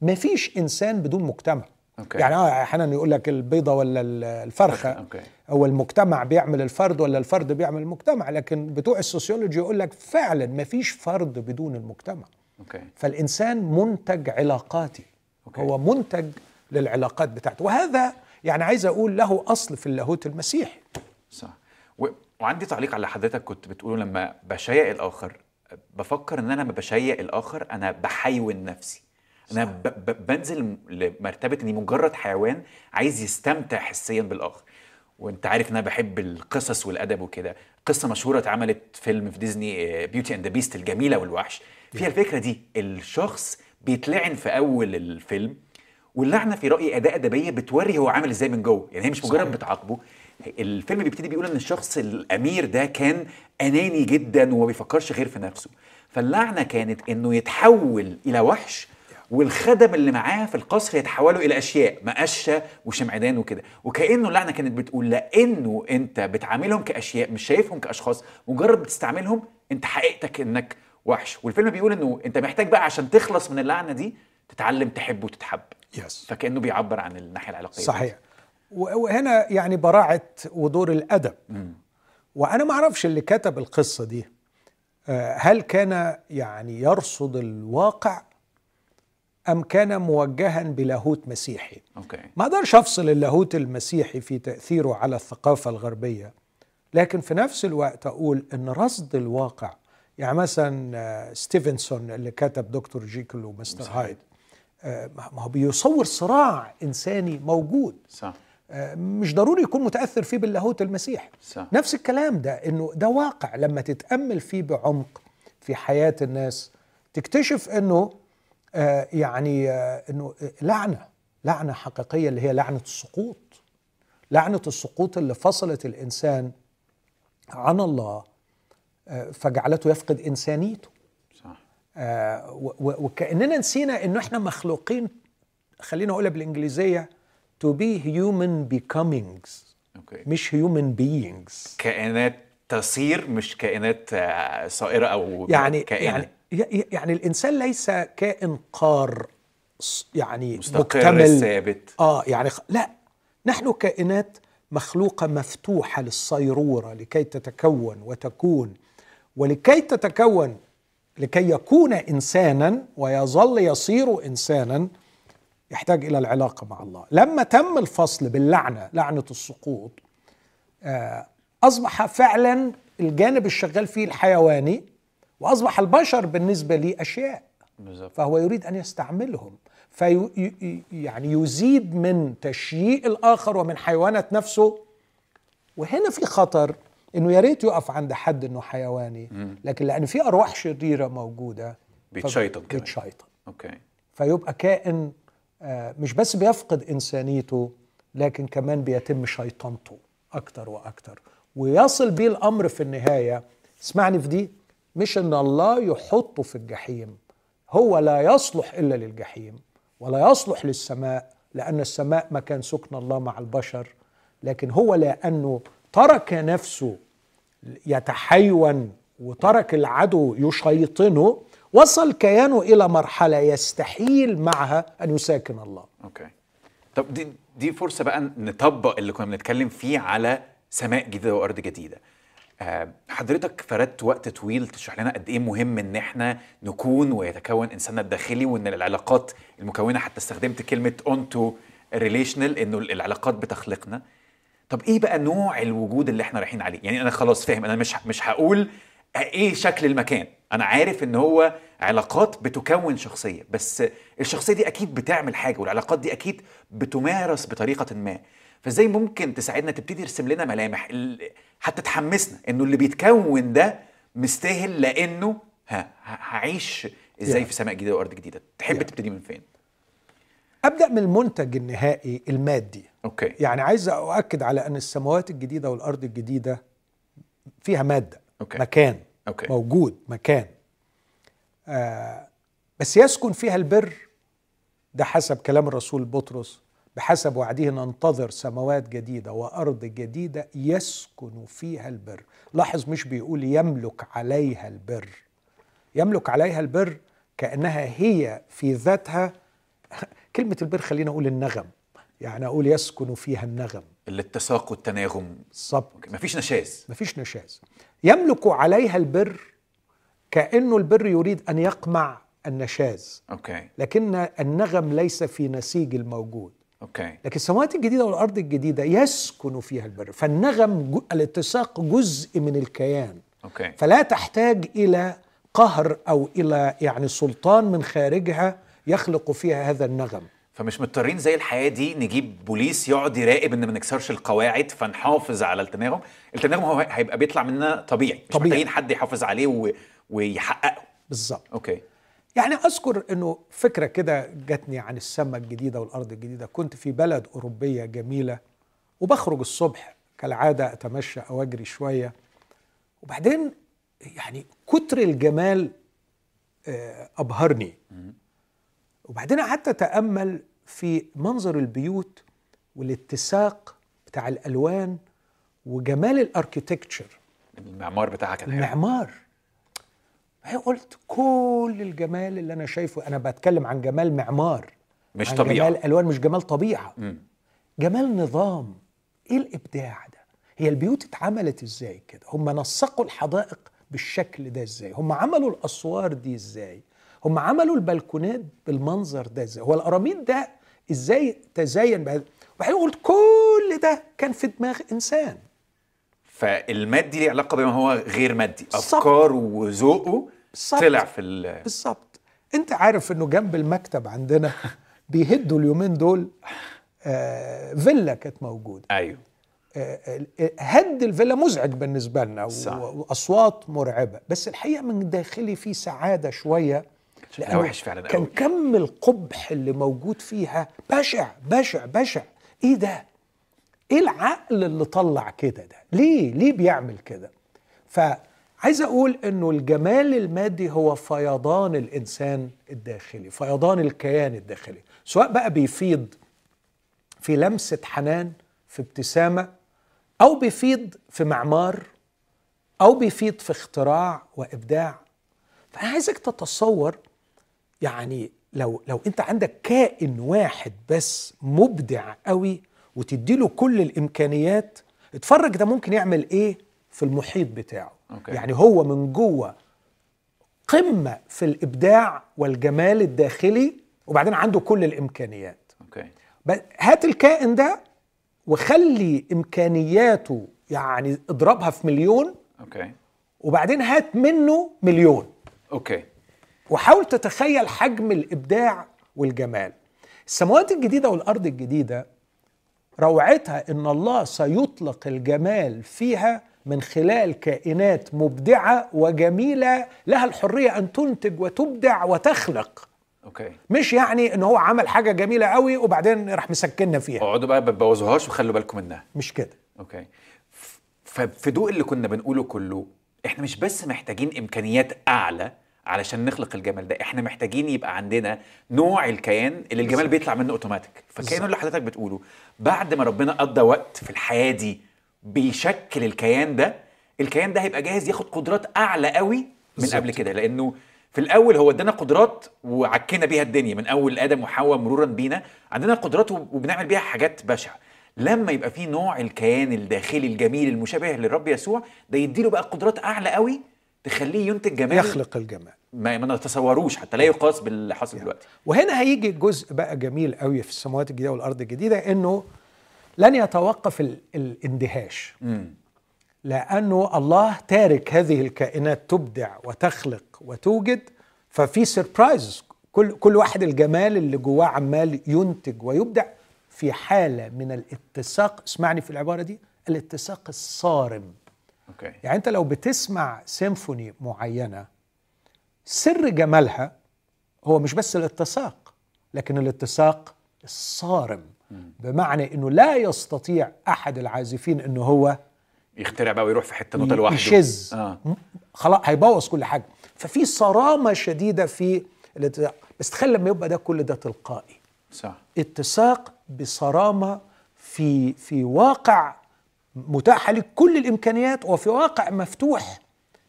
ما فيش إنسان بدون مجتمع. okay. يعني آه أحيانا يقول لك البيضة ولا ال- الفرخة. okay. أو المجتمع بيعمل الفرد ولا الفرد بيعمل المجتمع. لكن بتوع ال sociology يقول لك فعلا ما فيش فرد بدون المجتمع. okay. فالإنسان منتج علاقاتي. okay. هو منتج للعلاقات بتاعته. وهذا يعني عايز أقول له أصل في اللاهوت المسيحي. صح. و... وعندي تعليق على حضرتك كنت بتقوله لما بشيء الآخر بفكر إن أنا لما بشيء الآخر أنا بحيون نفسي. أنا ب... ب... بنزل لمرتبة إني مجرد حيوان عايز يستمتع حسيا بالآخر. وأنت عارف إن أنا بحب القصص والأدب وكده. قصة مشهورة اتعملت فيلم في ديزني Beauty and the Beast الجميلة والوحش. فيها الفكرة دي الشخص بيتلعن في أول الفيلم واللعنة في رايي اداه أدبية بتوري هو عامل إزاي من جوه. يعني هي مش مجرد. بتعاقبه. الفيلم بيبتدي بيقول إن الشخص الأمير ده كان أناني جدا وما بيفكرش غير في نفسه. فاللعنة كانت إنه يتحول إلى وحش والخدم اللي معاه في القصر يتحولوا إلى أشياء مقشة وشمعدان وكده. وكأنه اللعنة كانت بتقول لأنه أنت بتعاملهم كأشياء مش شايفهم كأشخاص مجرد بتستعملهم أنت حقيقتك إنك وحش. والفيلم بيقول إنه أنت محتاج بقى عشان تخلص من اللعنة دي تتعلم تحب وتتحب. yes فكأنه بيعبر عن الناحية العلاقية. صحيح. و- وهنا يعني براعة ودور الأدب. وأنا ما أعرفش اللي كتب القصة دي. آه، هل كان يعني يرصد الواقع أم كان موجها بلاهوت مسيحي؟ okay. ما أقدرش أفصل اللاهوت المسيحي في تأثيره على الثقافة الغربية لكن في نفس الوقت أقول إن رصد الواقع يعني مثلا آه، ستيفنسون اللي كتب دكتور جيكل ومستر. هايد آه، ما هو بيصور صراع إنساني موجود. صح. مش ضروري يكون متأثر فيه باللاهوت المسيحي صح. نفس الكلام ده إنه ده واقع لما تتأمل فيه بعمق في حياة الناس تكتشف إنه آه يعني آه إنه لعنة لعنة حقيقية اللي هي لعنة السقوط. لعنة السقوط اللي فصلت الإنسان عن الله آه فجعلته يفقد إنسانيته. صح. آه وكأننا نسينا إنه إحنا مخلوقين. خلينا أقولها بالإنجليزية to be human becomings أوكي مش هيومن بيينجز كائنات تصير مش كائنات آه، صائرة أو يعني كائنة. يعني يعني الإنسان ليس كائن قار يعني مستقر مكتمل. ثابت. آه يعني خ- لا. نحن كائنات مخلوقة مفتوحة للصيرورة لكي تتكون وتكون. ولكي تتكون لكي يكون انسانا ويظل يصير انسانا يحتاج إلى العلاقة مع الله. لما تم الفصل باللعنة لعنة السقوط آه، أصبح فعلا الجانب الشغال فيه الحيواني وأصبح البشر بالنسبة لي أشياء. فهو يريد أن يستعملهم. في يعني يزيد من تشييء الآخر ومن حيوانة نفسه. وهنا في خطر إنه يا ريت يقف عند حد إنه حيواني لكن لأن في أرواح شريرة موجودة بيتشيطن كمان. بيتشيطن. أوكي. فيبقى كائن مش بس بيفقد إنسانيته لكن كمان بيتم شيطنته أكتر وأكتر. ويصل بيه الأمر في النهاية. اسمعني في دي مش إن الله يحطه في الجحيم. هو لا يصلح إلا للجحيم ولا يصلح للسماء لأن السماء مكان سكن الله مع البشر. لكن هو لأنه ترك نفسه يتحيون وترك العدو يشيطنه وصل كيانه إلى مرحلة يستحيل معها أن يساكن الله. أوكي. طب دي دي فرصة بقى نطبق اللي كنا بنتكلم فيه على سماء جديدة وأرض جديدة. آه، حضرتك فردت وقت طويل تشرح لنا قد إيه مهم إن إحنا نكون ويتكون إنساننا الداخلي وإن العلاقات المكونة حتى استخدمت كلمة onto relational إنه العلاقات بتخلقنا. طب إيه بقى نوع الوجود اللي إحنا رايحين عليه؟ يعني أنا خلاص فاهم أنا مش مش هقول إيه شكل المكان. أنا عارف إن هو علاقات بتكون شخصية بس الشخصية دي أكيد بتعمل حاجة والعلاقات دي أكيد بتمارس بطريقة ما فإزاي ممكن تساعدنا تبتدي ترسم لنا ملامح حتى تحمسنا إنه اللي بيتكون ده مستاهل لأنه ها هعيش إزاي Yeah. في سماء جديدة وأرض جديدة تحب Yeah. تبتدي من فين أبدأ من المنتج النهائي المادي okay يعني عايز أؤكد على إن السماوات الجديدة والأرض الجديدة فيها مادة okay. مكان okay. موجود مكان. آه بس يسكن فيها البر ده حسب كلام الرسول بطرس بحسب وعده ننتظر سماوات جديدة وأرض جديدة يسكن فيها البر. لاحظ مش بيقول يملك عليها البر. يملك عليها البر كأنها هي في ذاتها. (laughs) كلمة البر خلينا أقول النغم يعني أقول يسكن فيها النغم. الاتساق والتناغم. بالظبط. مفيش نشاز. مفيش نشاز. يملك عليها البر كأنه البر يريد أن يقمع النشاز. okay. لكن النغم ليس في نسيج الموجود. okay. لكن السماوات الجديدة والأرض الجديدة يسكن فيها البر. فالنغم الاتساق جزء من الكيان. okay. فلا تحتاج إلى قهر أو إلى يعني سلطان من خارجها يخلق فيها هذا النغم. فمش مضطرين زي الحياة دي نجيب بوليس يقعد يراقب إن ما نكسرش القواعد فنحافظ على التناغم. التناغم هو هيبقى بيطلع مننا طبيعي. مش طبيعي. محتاجين حد يحافظ عليه و... ويحققه. بالظبط. أوكي. يعني أذكر إنه فكرة كده جاتني عن السماء الجديدة والأرض الجديدة. كنت في بلد أوروبية جميلة وبخرج الصبح كالعادة أتمشى أو أجري شوية. وبعدين يعني كتر الجمال آه، أبهرني. وبعدين قعدت اتامل في منظر البيوت والاتساق بتاع الألوان وجمال الأركيتكتشر. المعمار بتاعها كان المعمار هي قلت كل الجمال اللي أنا شايفه أنا بتكلم عن جمال معمار مش عن طبيعة. جمال ألوان مش جمال طبيعة. مم. جمال نظام. إيه الإبداع ده؟ هي البيوت اتعملت إزاي كده؟ هم نسقوا الحدائق بالشكل ده إزاي؟ هم عملوا الأسوار دي إزاي؟ هم عملوا البلكونات بالمنظر ده إزاي؟ هو الأراميد ده إزاي تزين بهذا؟ وبعدين قلت كل ده كان في دماغ إنسان. فالمادي ليه علاقة بما هو غير مادي. أفكاره وذوقه. طلع في ال... بالظبط. أنت عارف إنه جنب المكتب عندنا بيهدوا اليومين دول آه فيلا كانت موجودة. أيوه. آه آه، هد الفيلا مزعج بالنسبة لنا صح. وأصوات مرعبة. بس الحقيقة من داخلي في سعادة شوية شكلها لأنه وحش فعلا كان. كم القبح اللي موجود فيها بشع بشع بشع. إيه ده؟ إيه العقل اللي طلع كده ده؟ ليه؟ ليه بيعمل كده؟ فعايز أقول إنه الجمال المادي هو فيضان الإنسان الداخلي فيضان الكيان الداخلي. سواء بقى بيفيض في لمسة حنان في ابتسامة أو بيفيض في معمار أو بيفيض في اختراع وإبداع. فانا عايزك تتصور يعني لو لو انت عندك كائن واحد بس مبدع قوي وتديله كل الإمكانيات اتفرج ده ممكن يعمل إيه في المحيط بتاعه. okay. يعني هو من جوه قمة في الإبداع والجمال الداخلي وبعدين عنده كل الإمكانيات. okay. ب- هات الكائن ده وخلي إمكانياته يعني اضربها في مليون okay. وبعدين هات منه مليون. okay. وحاول تتخيل حجم الإبداع والجمال. السماوات الجديدة والأرض الجديدة روعتها إن الله سيطلق الجمال فيها من خلال كائنات مبدعة وجميلة لها الحرية أن تنتج وتبدع وتخلق. okay. مش يعني إن هو عمل حاجة جميلة قوي وبعدين راح مسكننا فيها. اقعدوا بقى ما تبوظوهاش وخلوا بالكم منها. مش كده. okay. ففي ضوء اللي كنا بنقوله كله إحنا مش بس محتاجين إمكانيات أعلى علشان نخلق الجمال ده. إحنا محتاجين يبقى عندنا نوع الكيان اللي الجمال بيطلع منه اوتوماتيك فكانه اللي حضرتك بتقوله بعد ما ربنا قضى وقت في الحياة دي بيشكل الكيان ده الكيان ده هيبقى جاهز ياخد قدرات أعلى قوي من. قبل كده. لأنه في الأول هو ادانا قدرات وعكينا بيها الدنيا من أول آدم وحواء مرورا بينا عندنا قدرات وبنعمل بيها حاجات بشعة. لما يبقى في نوع الكيان الداخلي الجميل المشابه للرب يسوع ده يديله بقى قدرات أعلى قوي تخليه ينتج جمال يخلق الجمال. ما, ما نتصوروش حتى لا يقاس باللي حاصل دلوقتي. وهنا هيجي جزء بقى جميل قوي في السماوات الجديدة والأرض الجديدة إنه لن يتوقف ال- الاندهاش. امم لأنه الله تارك هذه الكائنات تبدع وتخلق وتوجد ففي surprise كل كل واحد الجمال اللي جواه عمال ينتج ويبدع في حالة من الاتساق. اسمعني في العبارة دي الاتساق الصارم. okay يعني انت لو بتسمع سيمفوني معينة سر جمالها هو مش بس الاتساق لكن الاتساق الصارم. بمعنى إنه لا يستطيع أحد العازفين إنه هو يخترع بقى ويروح في حتة نوتة لوحده. يشز. آه. خلاص هيبوظ كل حاجة. ففي صرامة شديدة في الاتساق. بس تخيل لما يبقى ده كل ده تلقائي. صح. اتساق بصرامة في في واقع متاح لك كل الإمكانيات وفي واقع مفتوح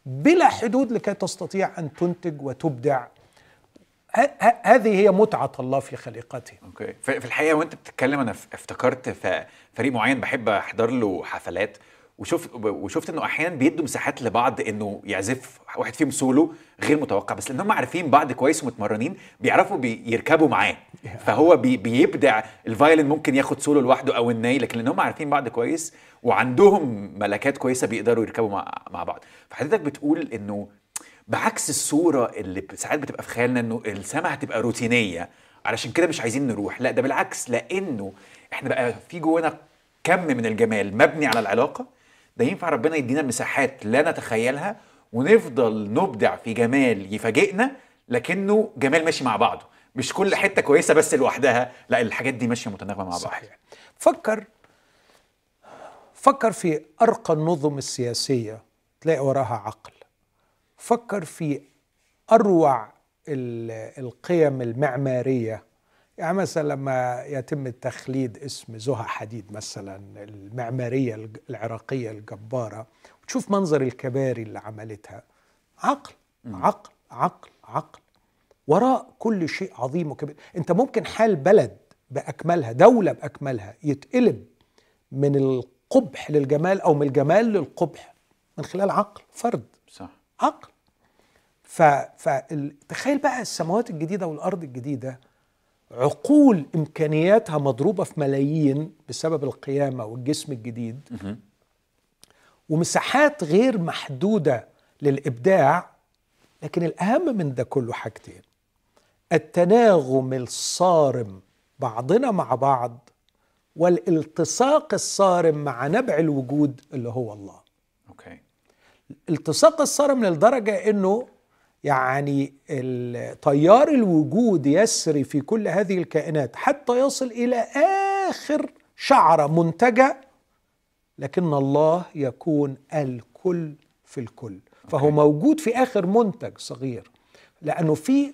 بلا حدود لكي تستطيع أن تنتج وتبدع. هذه هي متعة الله في خليقته. أوكي. في الحقيقة وأنت بتتكلم أنا افتكرت فريق معين بحب أحضر له حفلات. وشوف وشفت إنه أحيانا بيدوا مساحات لبعض إنه يعزف واحد فيهم سولو غير متوقع بس لأن هم عارفين بعض كويس ومتمرنين بيعرفوا بي يركبوا معاه فهو بي بيبدع ال violin ممكن ياخد سولو لوحده أو الناي لكن لأن هم عارفين بعض كويس وعندهم ملكات كويسة بيقدروا يركبوا مع مع بعض. فحضرتك بتقول إنه بعكس الصورة اللي ساعات بتبقى في خيالنا إنه السما هتبقى روتينية علشان كده مش عايزين نروح. لا ده بالعكس لأنه إحنا بقى في جوانا كم من الجمال مبني على العلاقة ده ينفع ربنا يدينا مساحات لا نتخيلها ونفضل نبدع في جمال يفاجئنا لكنه جمال ماشي مع بعضه. مش كل حتة كويسة بس لوحدها لا الحاجات دي ماشية متناغمة مع بعض. صحيح. فكر فكر في أرقى النظم السياسية تلاقي وراها عقل. فكر في أروع ال- القيم المعمارية يعني مثلا لما يتم التخليد اسم زها حديد مثلا المعمارية الج- العراقية الجبارة وتشوف منظر الكباري اللي عملتها عقل عقل عقل عقل. وراء كل شيء عظيم وكبير. أنت ممكن حال بلد بأكملها دولة بأكملها يتقلب من القبح للجمال أو من الجمال للقبح من خلال عقل فرد. صح. عقل. فتخيل بقى السماوات الجديدة والأرض الجديدة عقول إمكانياتها مضروبة في ملايين بسبب القيامة والجسم الجديد. ومساحات غير محدودة للإبداع لكن الأهم من ده كله حاجتين. التناغم الصارم بعضنا مع بعض والالتصاق الصارم مع نبع الوجود اللي هو الله. أوكي. التصاق الصارم للدرجة إنه يعني تيار الوجود يسري في كل هذه الكائنات حتى يصل إلى آخر شعرة منتجة لكن الله يكون الكل في الكل. فهو موجود في آخر منتج صغير لأنه في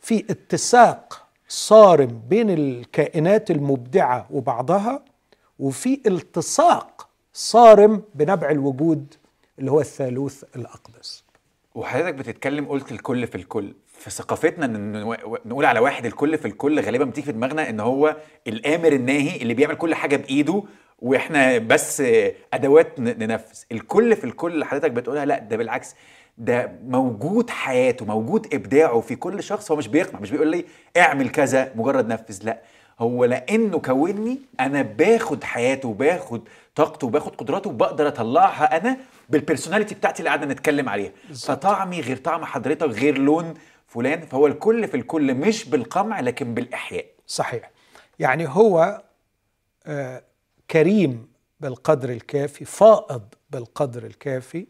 في اتساق صارم بين الكائنات المبدعة وبعضها وفي التصاق صارم بنبع الوجود اللي هو الثالوث الأقدس. وحضرتك بتتكلم قلت الكل في الكل. في ثقافتنا إن نقول على واحد الكل في الكل غالبا بتيجي في دماغنا إن هو الآمر الناهي اللي بيعمل كل حاجة بإيده وإحنا بس أدوات ننفذ. الكل في الكل اللي حضرتك بتقولها لا ده بالعكس ده موجود حياته موجود إبداعه في كل شخص هو مش بيقنع مش بيقول لي اعمل كذا مجرد نفذ لا. هو لأنه كوني أنا باخد حياته وباخد طاقته وباخد قدراته وبقدر أطلعها أنا بالبرسوناليتي بتاعتي اللي قعدنا نتكلم عليها. فطعمي غير طعم حضرتك غير لون فلان. فهو الكل في الكل مش بالقمع لكن بالإحياء. صحيح. يعني هو آه، كريم بالقدر الكافي فائض بالقدر الكافي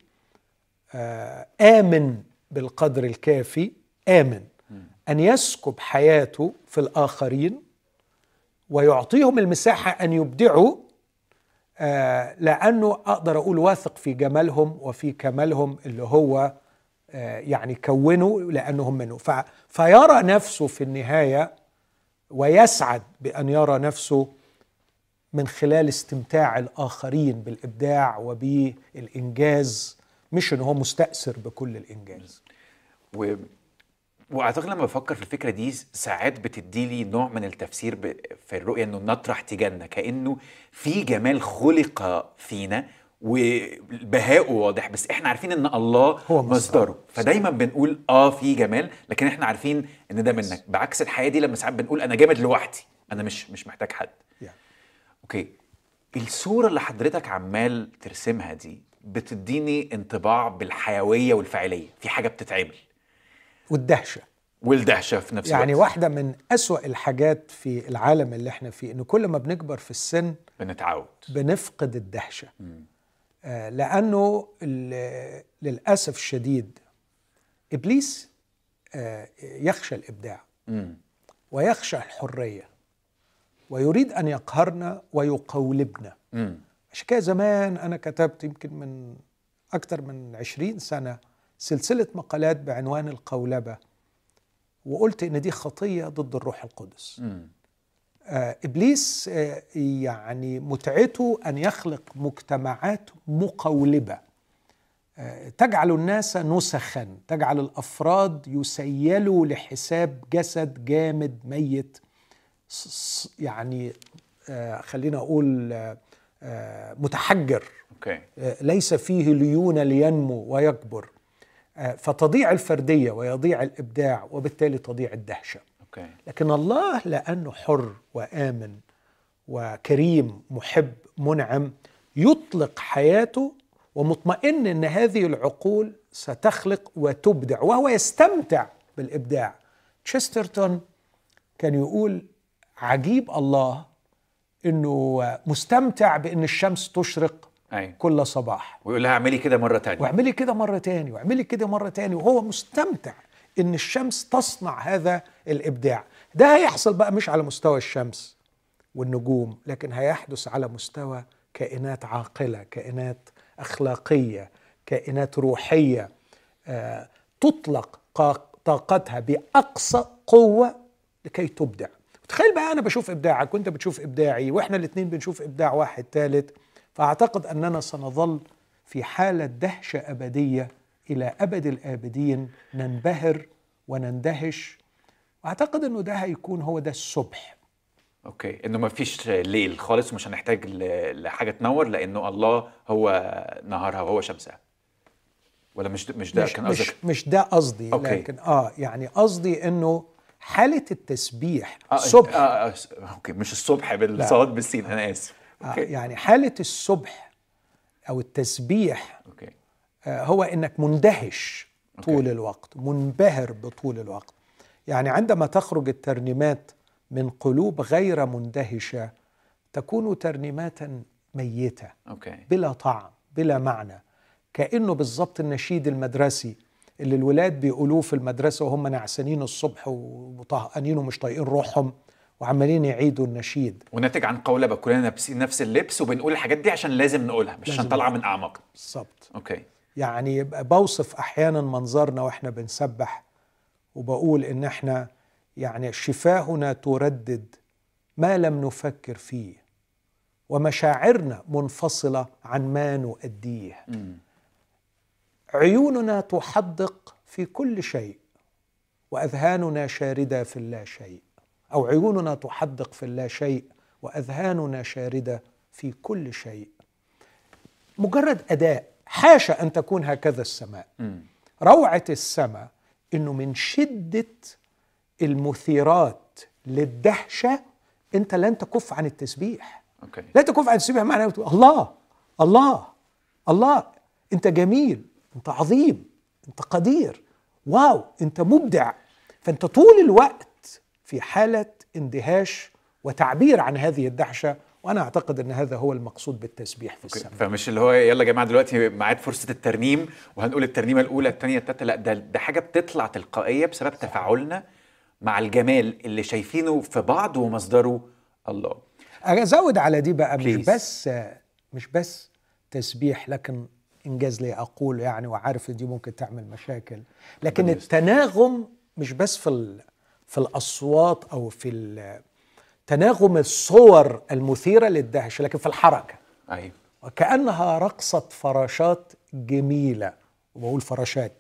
آه، آمن بالقدر الكافي آمن. أن يسكب حياته في الآخرين ويعطيهم المساحة أن يبدعوا لأنه أقدر أقول واثق في جمالهم وفي كمالهم اللي هو آه، يعني كونوا لأنهم منه فيرى نفسه في النهاية ويسعد بأن يرى نفسه من خلال استمتاع الآخرين بالإبداع وبالإنجاز مش إن هو مستأثر بكل الإنجاز. وأعتقد لما بفكر في الفكرة دي ساعات بتدي لي نوع من التفسير ب... في الرؤية إنه نطرح تيجاننا كأنه في جمال خلق فينا وبهاؤه واضح بس إحنا عارفين إن الله هو مصدره. فدايما بنقول آه في جمال لكن إحنا عارفين إن ده منك. بعكس الحياة دي لما ساعات بنقول أنا جامد لوحدي أنا مش مش محتاج حد. يعني أوكي. الصورة اللي حضرتك عمال ترسمها دي بتديني انطباع بالحيوية والفاعلية. في حاجة بتتعمل. والدهشة. والدهشة في نفس يعني الوقت. واحدة من أسوأ الحاجات في العالم اللي إحنا فيه إن كل ما بنكبر في السن بنتعود. بنفقد الدهشة. آه، لأنه ال- للأسف الشديد إبليس آه، يخشى الإبداع مم. ويخشى الحرية ويريد أن يقهرنا ويقولبنا. مم. عشان كده زمان أنا كتبت يمكن من أكثر من عشرين سنة سلسلة مقالات بعنوان القولبة وقلت إن دي خطية ضد الروح القدس. آه، إبليس آه، يعني متعته أن يخلق مجتمعات مقولبة. آه، تجعل الناس نسخا تجعل الأفراد يسيلوا لحساب جسد جامد ميت. يعني آه، خلينا أقول آه، آه، متحجر. آه، ليس فيه ليون لينمو ويكبر. فتضيع الفردية ويضيع الإبداع وبالتالي تضيع الدهشة. أوكي. لكن الله لأنه حر وآمن وكريم محب منعم يطلق حياته ومطمئن إن هذه العقول ستخلق وتبدع وهو يستمتع بالإبداع. تشسترتون كان يقول عجيب الله إنه مستمتع بإن الشمس تشرق أيوه كل صباح. ويقول لها اعملي كده مرة تانية. واعملي كده مرة تاني واعملي كده مرة تاني وهو مستمتع إن الشمس تصنع هذا الإبداع. ده هيحصل بقى مش على مستوى الشمس والنجوم لكن هيحدث على مستوى كائنات عاقلة كائنات أخلاقية كائنات روحية آه، تطلق طاقتها بأقصى قوة لكي تبدع. تخيل بقى أنا بشوف إبداعك وأنت بتشوف إبداعي وإحنا الاتنين بنشوف إبداع واحد ثالث فأعتقد أننا سنظل في حالة دهشة أبدية إلى أبد الآبدين ننبهر ونندهش. وأعتقد أنه ده هيكون هو ده الصبح. أوكي. إنه ما فيش ليل خالص ومش هنحتاج ل- لحاجة تنور لأنه الله هو نهارها وهو شمسها. ولا مش مش ده مش كان مش, قصدك؟ مش ده قصدي okay. لكن آه يعني قصدي إنه حالة التسبيح. آه، السبح آه آه okay. مش الصبح بالصاد بالسين أنا آسف. آه okay. يعني حالة السبح أو التسبيح okay. آه هو إنك مندهش طول okay. الوقت منبهر بطول الوقت. يعني عندما تخرج الترنيمات من قلوب غير مندهشة تكون ترنيمات ميتة okay. بلا طعم بلا معنى. كأنه بالظبط النشيد المدرسي اللي الولاد بيقولوه في المدرسة وهم نعسانين الصبح وطهقانين ومش طايقين روحهم. وعمالين يعيدوا النشيد. وناتج عن قولبة كلنا لابسين نفس اللبس وبنقول الحاجات دي عشان لازم نقولها مش عشان طالعة من اعماقنا بالظبط. okay. يعني بوصف أحيانا منظرنا وإحنا بنسبح وبقول إن إحنا يعني شفاهنا تردد ما لم نفكر فيه ومشاعرنا منفصلة عن ما نؤديه. عيوننا تحدق في كل شيء وأذهاننا شاردة في اللا شيء. أو عيوننا تحدق في اللا شيء وأذهاننا شاردة في كل شيء. مجرد أداء حاشا أن تكون هكذا السماء. روعة السماء إنه من شدة المثيرات للدهشة أنت لن تكف عن التسبيح. okay. لا تكف عن التسبيح بتقول الله الله الله. أنت جميل أنت عظيم أنت قدير. واو أنت مبدع. فأنت طول الوقت في حالة اندهاش وتعبير عن هذه الدهشة وأنا أعتقد إن هذا هو المقصود بالتسبيح في. السماء فمش اللي هو يلا يا جماعة دلوقتي ميعاد فرصة الترنيم وهنقول الترنيمة الأولى الثانية الثالثه لا ده ده حاجة بتطلع تلقائية بسبب تفاعلنا مع الجمال اللي شايفينه في بعض ومصدره الله أزود على دي بقى مش. بس مش بس تسبيح لكن إنجاز لي أقول يعني وعارف دي ممكن تعمل مشاكل لكن. التناغم مش بس في في الأصوات أو في تناغم الصور المثيرة للدهشه لكن في الحركة. أيوه. وكأنها رقصة فراشات جميلة. وبقول فراشات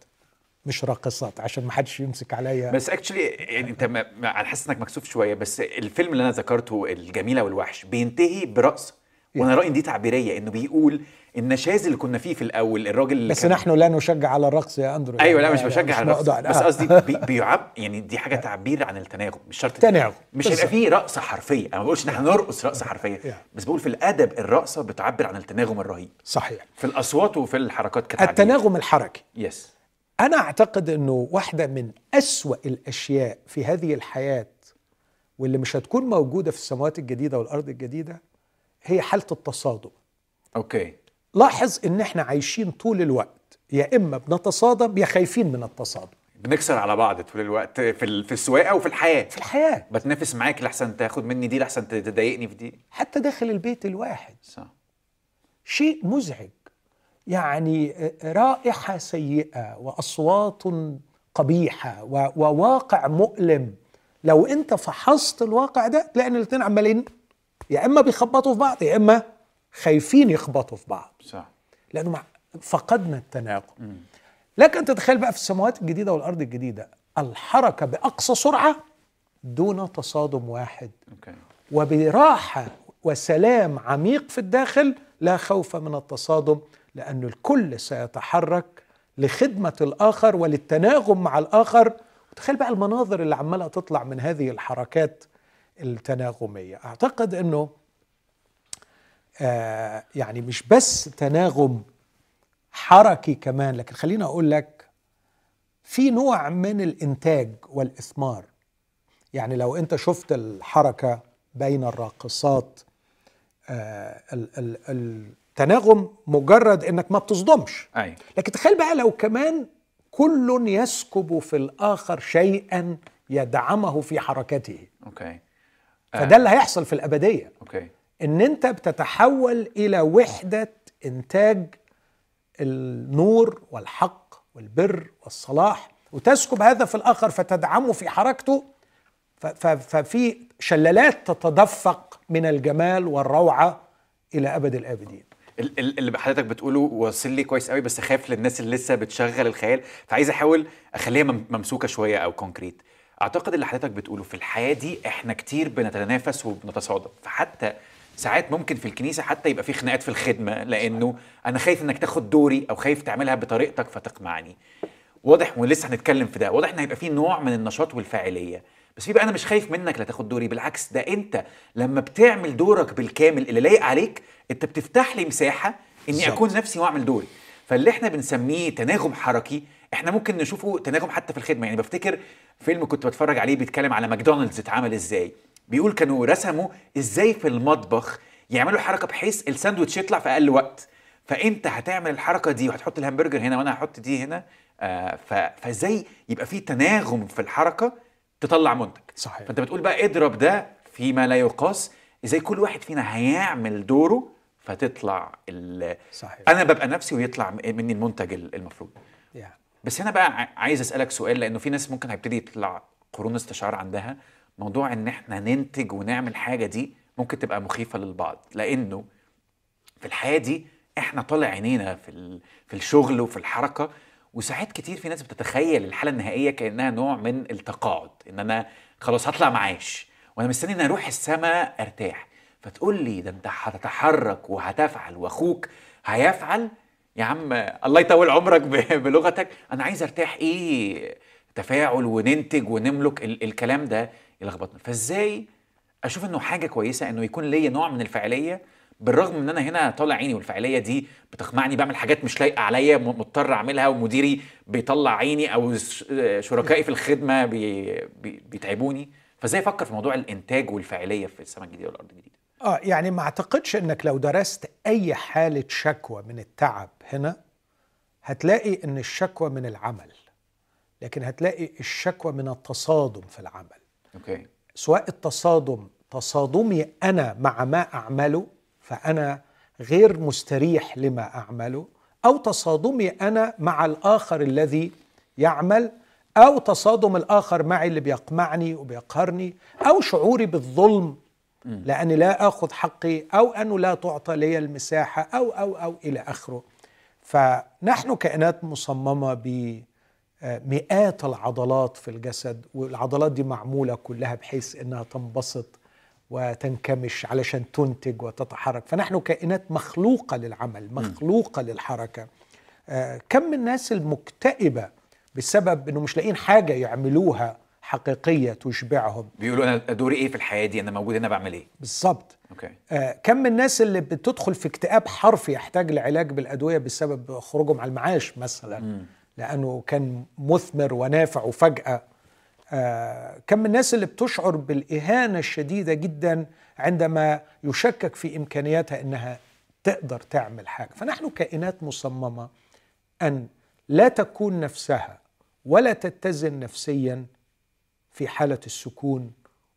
مش راقصات عشان ما حدش يمسك عليا. بس اكشلي يعني أنت أنا حاسس إنك مكسوف شوية بس الفيلم اللي أنا ذكرته الجميلة والوحش بينتهي برقص. وأنا رأيي دي تعبيرية إنه بيقول النشاز اللي كنا فيه في الأول الراجل اللي بس كان- نحن لا نشجع على الرقص يا أندرو. أيوه لا يعني مش بشجع على الرقص. بس آه. قصدي بي- بيعب يعني دي حاجة تعبير عن التناغم مش شرط تناغم. مش هيبقى. فيه رقصه حرفية. أنا ما بقولش إن إحنا نرقص رقصه حرفية. بس بقول في الأدب الرقصة بتعبر عن التناغم الرهيب. صحيح. في الأصوات وفي الحركات كتعبير. التناغم الحركي. yes أنا أعتقد أنه واحدة من أسوأ الأشياء في هذه الحياة واللي مش هتكون موجودة في السماوات الجديدة والأرض الجديدة هي حالة التصادم. أوكي. لاحظ إن إحنا عايشين طول الوقت يا إما بنتصادم يا خايفين من التصادم. بنكسر على بعض طول الوقت في في السواقة وفي الحياة. في الحياة. بتنافس معاك لحسن تاخد مني دي لحسن تضايقني في دي. حتى داخل البيت الواحد. صح. شيء مزعج. يعني رائحة سيئة وأصوات قبيحة وواقع مؤلم. لو أنت فحصت الواقع ده تلاقي إن الاثنين عمالين يا إما بيخبطوا في بعض يا إما خايفين يخبطوا في بعض. صح. لأنه مع فقدنا التناغم لكن تتخيل بقى في السماوات الجديدة والأرض الجديدة الحركة بأقصى سرعة دون تصادم واحد. أوكي. وبراحة وسلام عميق في الداخل لا خوف من التصادم لأن الكل سيتحرك لخدمة الآخر وللتناغم مع الآخر. وتخيل بقى المناظر اللي عمالة تطلع من هذه الحركات التناغمية. أعتقد أنه آه يعني مش بس تناغم حركي كمان لكن خليني أقول لك في نوع من الإنتاج والإثمار. يعني لو أنت شفت الحركة بين الراقصات آه ال- ال- التناغم مجرد إنك ما بتصدمش. أيوه. لكن تخيل بقى لو كمان كل يسكب في الآخر شيئا يدعمه في حركته. okay. فده اللي هيحصل في الأبدية. okay. إن أنت بتتحول إلى وحدة إنتاج النور والحق والبر والصلاح وتسكب هذا في الآخر فتدعمه في حركته ففي شلالات تتدفق من الجمال والروعة إلى أبد الآبدين. ال- ال- اللي حضرتك بتقوله واصل لي كويس قوي بس خايف للناس اللي لسه بتشغل الخيال فعايز أحاول أخليها مم- ممسوكة شوية أو كونكريت أعتقد اللي حضرتك بتقوله في الحياة دي إحنا كتير بنتنافس وبنتصادم فحتى ساعات ممكن في الكنيسة حتى يبقى في خناقات في الخدمة لأنه أنا خايف إنك تاخد دوري أو خايف تعملها بطريقتك فتقمعني واضح ولسه هنتكلم في ده. واضح إن هيبقى في نوع من النشاط والفاعلية. بس في بقى أنا مش خايف منك لا تاخد دوري بالعكس ده أنت لما بتعمل دورك بالكامل اللي لايق عليك أنت بتفتح لي مساحة إني. أكون نفسي وأعمل دوري. فاللي إحنا بنسميه تناغم حركي إحنا ممكن نشوفه تناغم حتى في الخدمة. يعني بفتكر فيلم كنت بتفرج عليه بيتكلم على ماكدونالدز اتعمل إزاي. بيقول كانوا رسموا إزاي في المطبخ يعملوا حركة بحيث الساندوتش يطلع في أقل وقت. فأنت هتعمل الحركة دي وهتحط الهمبرجر هنا وأنا هحط دي هنا آه فإزاي يبقى في تناغم في الحركة تطلع منتج؟ صحيح. فأنت بتقول بقى اضرب ده فيما لا يقاس. إزاي كل واحد فينا هيعمل دوره فتطلع ال... صحيح. أنا ببقى نفسي ويطلع مني المنتج ال- المفروض. يعني بس هنا بقى عايز أسألك سؤال لأنه في ناس ممكن هيبتدي يطلع قرون استشعار عندها. موضوع إن إحنا ننتج ونعمل حاجة دي ممكن تبقى مخيفة للبعض. لأنه في الحياة دي إحنا طالع عينينا في في الشغل وفي الحركة وساعات كتير في ناس بتتخيل الحالة النهائية كأنها نوع من التقاعد إن أنا خلاص هطلع معاش وأنا مستني ان أروح السماء أرتاح. فتقول لي ده أنت هتتحرك وهتفعل وأخوك هيفعل؟ يا عم الله يطول عمرك بلغتك. أنا عايز أرتاح إيه؟ تفاعل وننتج ونملك ال- الكلام ده. يلخبطنا فازاي أشوف انه حاجة كويسة انه يكون ليا نوع من الفاعلية بالرغم إن أنا هنا طالع عيني والفاعلية دي بتقمعني بعمل حاجات مش لايقة عليا مضطر أعملها ومديري بيطلع عيني أو شركائي في الخدمة بي بي بيتعبوني. فازاي أفكر في موضوع الإنتاج والفاعلية في السماء الجديدة والأرض الجديدة؟ آه يعني ما أعتقدش إنك لو درست أي حالة شكوى من التعب هنا هتلاقي إن الشكوى من العمل لكن هتلاقي الشكوى من التصادم في العمل. okay. سواء التصادم تصادمي أنا مع ما أعمله فأنا غير مستريح لما أعمله أو تصادمي أنا مع الآخر الذي يعمل أو تصادم الآخر معي اللي بيقمعني وبيقهرني أو شعوري بالظلم لأني لا آخذ حقي أو أنه لا تعطى لي المساحة أو أو أو إلى آخره. فنحن كائنات مصممة بمئات العضلات في الجسد والعضلات دي معمولة كلها بحيث إنها تنبسط وتنكمش علشان تنتج وتتحرك. فنحن كائنات مخلوقة للعمل مخلوقة للحركة. آه، كم من الناس المكتئبة بسبب إنه مش لاقيين حاجة يعملوها حقيقية تشبعهم. بيقولوا أنا دوري إيه في الحياة دي؟ أنا موجود هنا بعمل إيه؟ بالظبط. أوكي. آه، كم من الناس اللي بتدخل في اكتئاب حرفي يحتاج لعلاج بالأدوية بسبب خروجهم على المعاش مثلا. لأنه كان مثمر ونافع وفجاه آه، كم من الناس اللي بتشعر بالإهانة الشديدة جدا عندما يشكك في إمكانياتها إنها تقدر تعمل حاجة. فنحن كائنات مصممة أن لا تكون نفسها ولا تتزن نفسيا في حالة السكون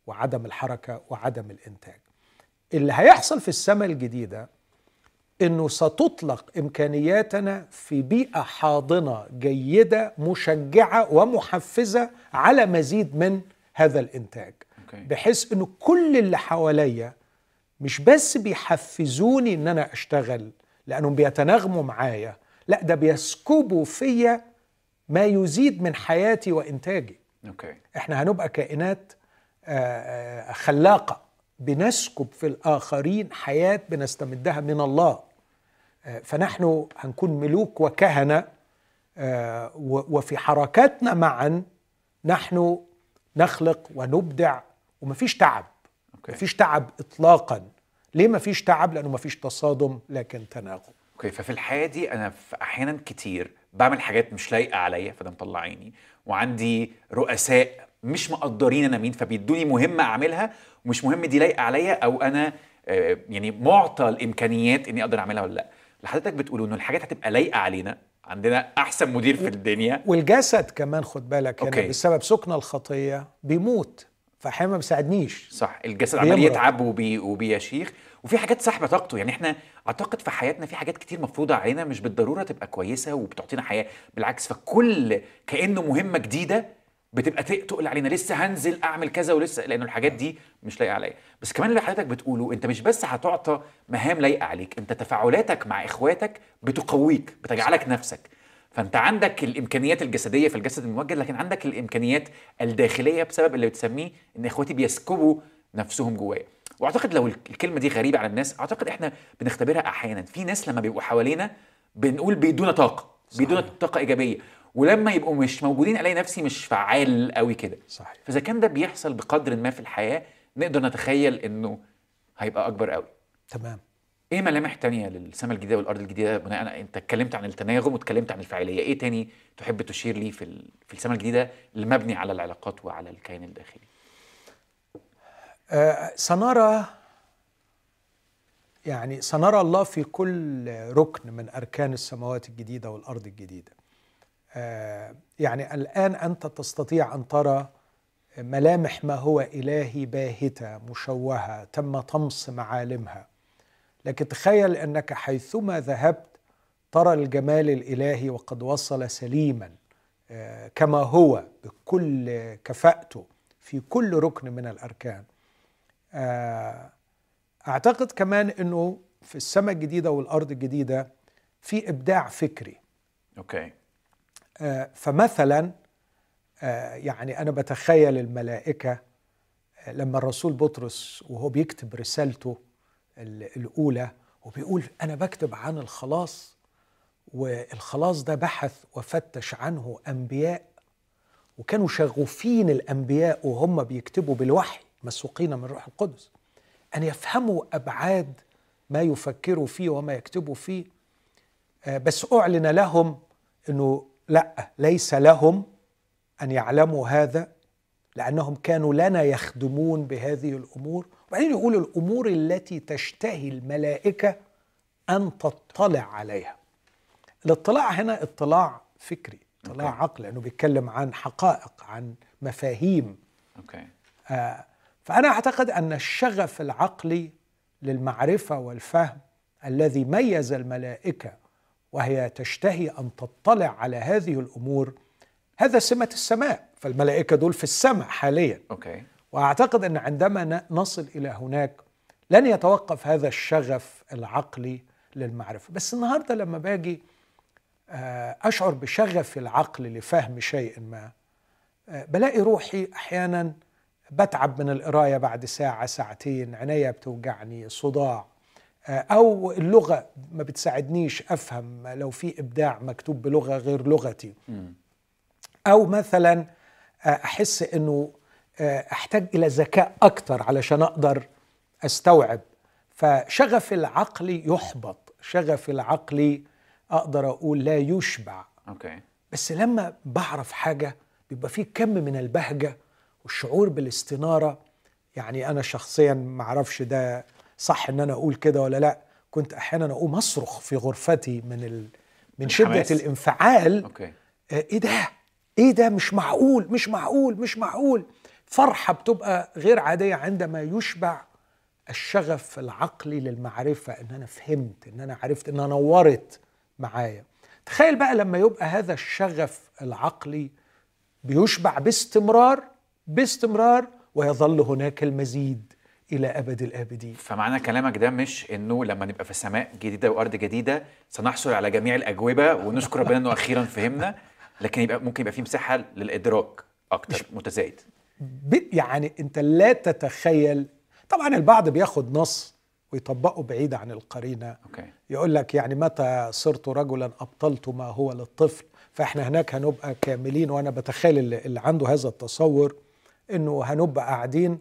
وعدم الحركة وعدم الإنتاج. اللي هيحصل في السماء الجديدة إنه ستطلق إمكانياتنا في بيئة حاضنة جيدة مشجعة ومحفزة على مزيد من هذا الإنتاج. okay. بحيث إنه كل اللي حواليا مش بس بيحفزوني إن أنا أشتغل لأنهم بيتناغموا معايا لا ده بيسكبوا فيا ما يزيد من حياتي وإنتاجي. okay. إحنا هنبقى كائنات آه، آه، خلاقة بنسكب في الآخرين حياة بنستمدها من الله. فنحن هنكون ملوك وكهنة آه، وفي حركاتنا معا نحن نخلق ونبدع ومفيش تعب. okay. مفيش تعب اطلاقا. ليه مفيش تعب؟ لأنه مفيش تصادم لكن تناغم. okay ففي الحياة دي أنا أحيانا كتير بعمل حاجات مش لايقة عليا فده مطلع عيني وعندي رؤساء مش مقدرين أنا مين فبيدوني مهمة أعملها ومش مهم دي لايقة عليا أو أنا آه، يعني معطى الإمكانيات إني أقدر أعملها ولا لأ. اللي حضرتك بتقوله إنه الحاجات هتبقى لايقة علينا عندنا أحسن مدير في الدنيا والجسد كمان خد بالك أوكي. بسبب سكن الخطية بيموت فاحيانا ما بيساعدنيش صح الجسد عمال. يتعب وبي وبيشيخ وفي حاجات سحبه طاقته يعني إحنا أعتقد في حياتنا في حاجات كتير مفروضة علينا مش بالضرورة تبقى كويسة وبتعطينا حياة بالعكس فكل كأنه مهمة جديدة بتبقى تقل علينا. لسه هنزل أعمل كذا ولسه لأنه الحاجات دي مش لايقة عليا. بس كمان اللي حضرتك بتقوله أنت مش بس هتعطى مهام لايقة عليك أنت تفاعلاتك مع إخواتك بتقويك بتجعلك نفسك. فأنت عندك الإمكانيات الجسدية في الجسد الموجه لكن عندك الإمكانيات الداخلية بسبب اللي بتسميه إن إخواتي بيسكبوا نفسهم جوايا. وأعتقد لو الكلمة دي غريبة على الناس أعتقد إحنا بنختبرها أحيانا. في ناس لما بيبقوا حوالينا بنقول بيدونا طاقة بيدونا طاقة إيجابية. ولما يبقوا مش موجودين ألاقي نفسي مش فعال قوي كده. صحيح. فإذا كان ده بيحصل بقدر ما في الحياة نقدر نتخيل إنه هيبقى أكبر قوي تمام. إيه ملامح تانية للسماء الجديدة والأرض الجديدة؟ بناء أنت اتكلمت عن التناغم واتكلمت عن الفاعلية. إيه تاني تحب تشير ليه في ال... في السماء الجديدة المبني على العلاقات وعلى الكيان الداخلي؟ آه، سنرى يعني سنرى الله في كل ركن من أركان السماوات الجديدة والأرض الجديدة. آه، يعني الآن أنت تستطيع أن ترى ملامح ما هو إلهي باهتة مشوهة تم طمس معالمها. لكن تخيل أنك حيثما ذهبت ترى الجمال الإلهي وقد وصل سليما آه، كما هو بكل كفاءته في كل ركن من الأركان. آه، أعتقد كمان إنه في السماء الجديدة والأرض الجديدة في إبداع فكري أوكي آه، فمثلا آه، يعني أنا بتخيل الملائكة آه، لما الرسول بطرس وهو بيكتب رسالته ال- الأولى وبيقول أنا بكتب عن الخلاص والخلاص ده بحث وفتش عنه أنبياء وكانوا شغوفين الأنبياء وهم بيكتبوا بالوحي مسوقين من روح القدس أن يفهموا أبعاد ما يفكروا فيه وما يكتبوا فيه. آه، بس أعلن لهم إنه لا ليس لهم أن يعلموا هذا لأنهم كانوا لنا يخدمون بهذه الأمور. وبعدين يقول الأمور التي تشتهي الملائكة أن تطلع عليها. الاطلاع هنا اطلاع فكري اطلاع okay. عقل لأنه بيتكلم عن حقائق عن مفاهيم. okay. آه، فأنا أعتقد أن الشغف العقلي للمعرفة والفهم الذي ميز الملائكة وهي تشتهي أن تطلع على هذه الأمور. هذا سمة السماء فالملائكة دول في السماء حاليا. أوكي. وأعتقد أن عندما نصل إلى هناك لن يتوقف هذا الشغف العقلي للمعرفة. بس النهاردة لما باجي آه، أشعر بشغف العقل لفهم شيء ما آه، بلاقي روحي أحيانا بتعب من القراية بعد ساعة ساعتين عينيا بتوجعني صداع. آه، أو اللغة ما بتساعدنيش أفهم لو في إبداع مكتوب بلغة غير لغتي. أو مثلا أحس إنه أحتاج إلى ذكاء أكتر علشان أقدر أستوعب. فشغف العقل يحبط شغف العقل أقدر أقول لا يشبع. أوكي. بس لما بعرف حاجة بيبقى فيه كم من البهجة والشعور بالاستنارة يعني أنا شخصيا ما أعرفش ده صح إن أنا أقول كده ولا لأ؟ كنت أحيانا أقوم أصرخ في غرفتي من ال... من شدة الحماس. الانفعال. أوكي. آه، إيه ده؟ إيه ده؟ مش معقول مش معقول مش معقول. فرحة بتبقى غير عادية عندما يشبع الشغف العقلي للمعرفة إن أنا فهمت إن أنا عرفت إن أنا نورت معايا. تخيل بقى لما يبقى هذا الشغف العقلي بيشبع باستمرار باستمرار ويظل هناك المزيد. إلى أبد الآبدين. فمعنى كلامك ده مش إنه لما نبقى في سماء جديدة وأرض جديدة سنحصل على جميع الأجوبة ونشكر ربنا إنه أخيرا فهمنا لكن يبقى ممكن يبقى في مساحة للإدراك أكتر متزايد. يعني أنت لا تتخيل طبعا البعض بياخد نص ويطبقه بعيد عن القرينة. أوكي. يقول لك يعني متى صرت رجلا أبطلت ما هو للطفل فإحنا هناك هنبقى كاملين وأنا بتخيل اللي عنده هذا التصور إنه هنبقى قاعدين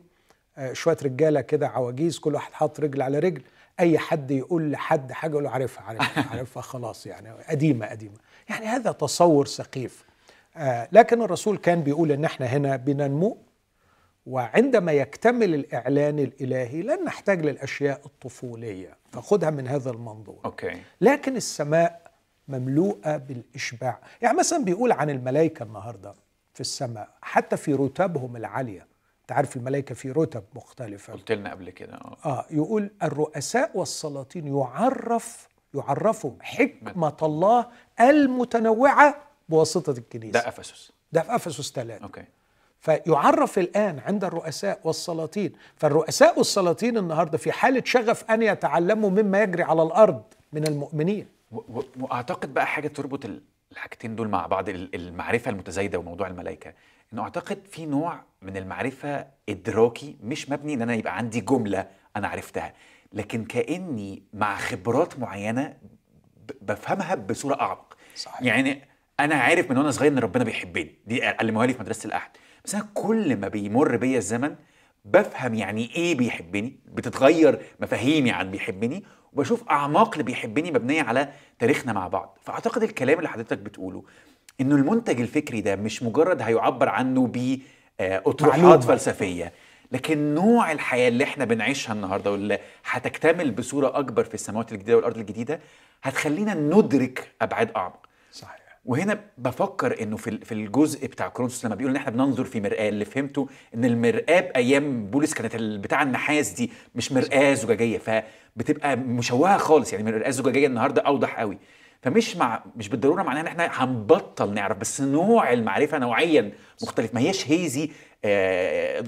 شوية رجالة كده عواجيز كل واحد حاطط رجل على رجل. أي حد يقول لحد حاجة يقول له عارفها عارفها (laughs) عارفها خلاص يعني قديمة قديمة. يعني هذا تصور سخيف. آه، لكن الرسول كان بيقول إن إحنا هنا بننمو وعندما يكتمل الإعلان الإلهي لن نحتاج للأشياء الطفولية. فخذها من هذا المنظور. أوكي. لكن السماء مملوءة بالإشباع. يعني مثلا بيقول عن الملائكة النهارده في السماء حتى في رتبهم العالية أنت عارف الملائكة في رتب مختلفة. قلت لنا قبل كده آه. آه يقول الرؤساء والسلاطين يعرف يعرفهم حكمة الله المتنوعة بواسطة الكنيسة. ده أفسس. ده في أفسس 3 أوكي. فيعرف الآن عند الرؤساء والسلاطين. فالرؤساء والسلاطين النهاردة في حالة شغف أن يتعلموا مما يجري على الأرض من المؤمنين. وأعتقد بقى حاجة تربط ال- الحاجتين دول مع بعض ال- المعرفة المتزايدة وموضوع الملائكة. إنه أعتقد في نوع من المعرفة إدراكي مش مبني إن أنا يبقى عندي جملة أنا عرفتها لكن كأني مع خبرات معينة بفهمها بصورة أعمق. صحيح. يعني أنا عارف من وأنا صغير إن ربنا بيحبني دي علموها لي في مدرسة الأحد. بس أنا كل ما بيمر بيا الزمن بفهم يعني إيه بيحبني بتتغير مفاهيمي عن بيحبني وبشوف أعماق اللي بيحبني مبنية على تاريخنا مع بعض. فأعتقد الكلام اللي حضرتك بتقوله إنه المنتج الفكري ده مش مجرد هيعبر عنه ب آه،. فلسفية لكن نوع الحياة اللي إحنا بنعيشها النهارده واللي هتكتمل بصورة أكبر في السماوات الجديدة والأرض الجديدة هتخلينا ندرك أبعاد أعمق. صحيح. وهنا بفكر إنه في في الجزء بتاع كورنثوس لما بيقول إن إحنا بننظر في مرآة اللي فهمته إن المرآة بأيام بولس كانت بتاع النحاس دي مش مرآة زجاجية فبتبقى مشوهة خالص يعني مرآة زجاجية النهارده أوضح قوي. فمش مع مش بالضرورة معناها إن إحنا هنبطل نعرف بس نوع المعرفة نوعيا مختلف. ما هياش هيزي آه،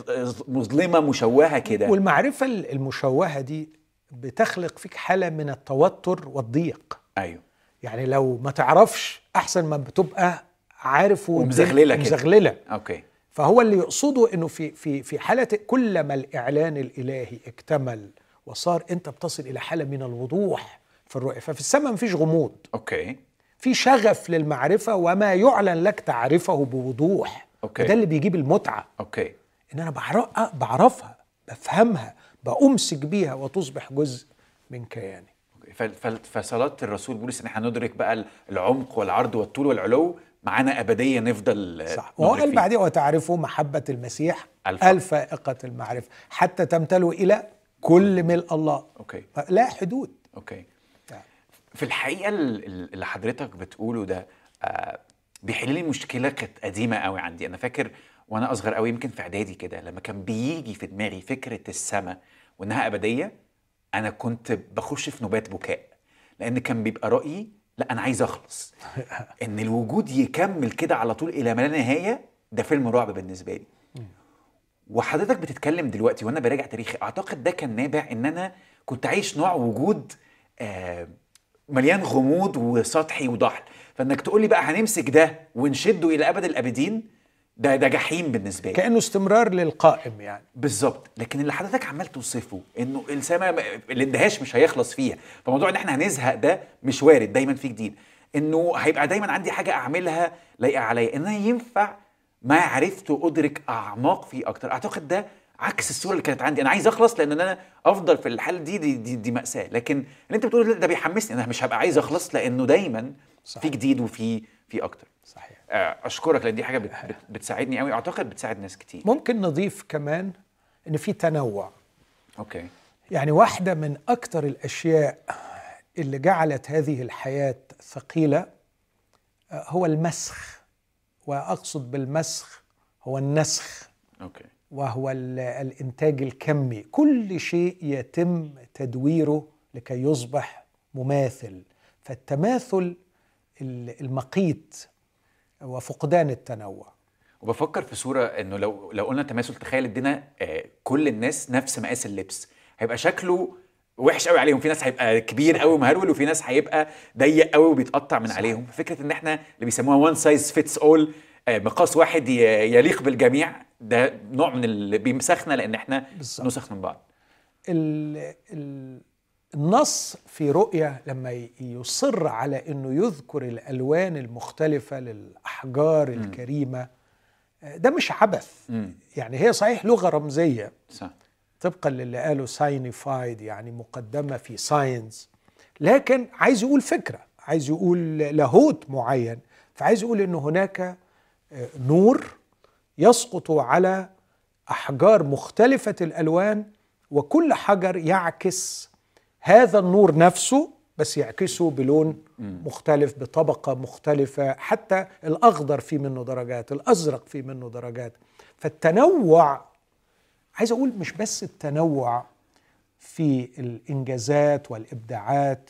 مظلمة مشوهة كده. والمعرفة المشوهة دي بتخلق فيك حالة من التوتر والضيق. أيوه. يعني لو ما تعرفش أحسن ما بتبقى عارف ومزغللة كده. مزغللة. okay. فهو اللي يقصده إنه في في في حالة كلما الإعلان الإلهي اكتمل وصار أنت بتصل إلى حالة من الوضوح في الرؤية. ففي السماء مفيش غموض. okay. في شغف للمعرفة وما يعلن لك تعرفه بوضوح. okay. ده اللي بيجيب المتعة. okay. إن أنا بعرف- بعرفها بفهمها بأمسك بيها وتصبح جزء من كياني. okay. ف- ف- فصلاة الرسول بولس إن إحنا ندرك بقى العمق والعرض والطول والعلو معانا أبدية نفضل صح. وهو قال. بعدين وتعرفوا محبة المسيح الفائقة. الفائقة المعرفة حتى تمتلوا إلى كل ملء الله. okay. لا حدود. okay. في الحقيقة ال- ال- اللي حضرتك بتقوله ده آه، بيحل لي مشكلة كانت قديمة قوي عندي. أنا فاكر وأنا أصغر قوي يمكن في إعدادي كده لما كان بيجي في دماغي فكرة السماء وإنها أبدية أنا كنت بخش في نوبات بكاء. لأن كان بيبقى رأيي لا أنا عايز أخلص. (laughs) إن الوجود يكمل كده على طول إلى ما لا نهاية ده فيلم رعب بالنسبة لي. وحضرتك بتتكلم دلوقتي وأنا براجع تاريخي أعتقد ده كان نابع إن أنا كنت عايش نوع وجود آه مليان غموض وسطحي وضحل. فإنك تقول لي بقى هنمسك ده ونشده إلى أبد الأبدين ده ده جحيم بالنسبة لي. كأنه استمرار للقائم يعني. بالظبط. لكن اللي حضرتك عمال توصفه إنه السماء الاندهاش مش هيخلص فيها. فموضوع إن إحنا هنزهق ده مش وارد دايما في جديد. إنه هيبقى دايما عندي حاجة أعملها لايقة عليا. إن أنا ينفع ما عرفت أدرك أعماق فيه أكتر. أعتقد ده عكس الصورة اللي كانت عندي. أنا عايز أخلص لأن أنا أفضل في الحالة دي دي, دي, دي مأساة. لكن اللي أنت بتقوله ده بيحمسني. أنا مش هبقى عايز أخلص لأنه دايما صحيح. في جديد وفي في أكتر. صحيح. آه، أشكرك لأن دي حاجة بت بت بتساعدني قوي أعتقد بتساعد ناس كتير. ممكن نضيف كمان إن في تنوع. أوكي. يعني واحدة من أكثر الأشياء اللي جعلت هذه الحياة ثقيلة آه، هو المسخ. وأقصد بالمسخ هو النسخ. أوكي. وهو ال- الإنتاج الكمي. كل شيء يتم تدويره لكي يصبح مماثل. فالتماثل ال- المقيت وفقدان التنوع. وبفكر في صورة إنه لو لو قلنا تماثل تخيل إدينا آه، كل الناس نفس مقاس اللبس. هيبقى شكله وحش قوي عليهم. في ناس هيبقى كبير قوي ومهرول وفي ناس هيبقى ضيق قوي وبيتقطع من عليهم. فكرة إن إحنا اللي بيسموها one size fits all مقاس واحد يليق بالجميع ده نوع من اللي بيمسخنا لأن إحنا بالظبط. نسخ من بعض. ال- ال- النص في رؤية لما يصر على أنه يذكر الألوان المختلفة للأحجار الكريمة آه، ده مش عبث. مم. يعني هي صحيح لغة رمزية. صح. طبقا للي قاله signified يعني مقدمة في signs لكن عايز يقول فكرة عايز يقول لاهوت معين. فعايز يقول أنه هناك آه، نور يسقط على أحجار مختلفة الألوان وكل حجر يعكس هذا النور نفسه بس يعكسه بلون مختلف بطبقة مختلفة حتى الأخضر فيه منه درجات الأزرق فيه منه درجات. فالتنوع عايز أقول مش بس التنوع في الإنجازات والإبداعات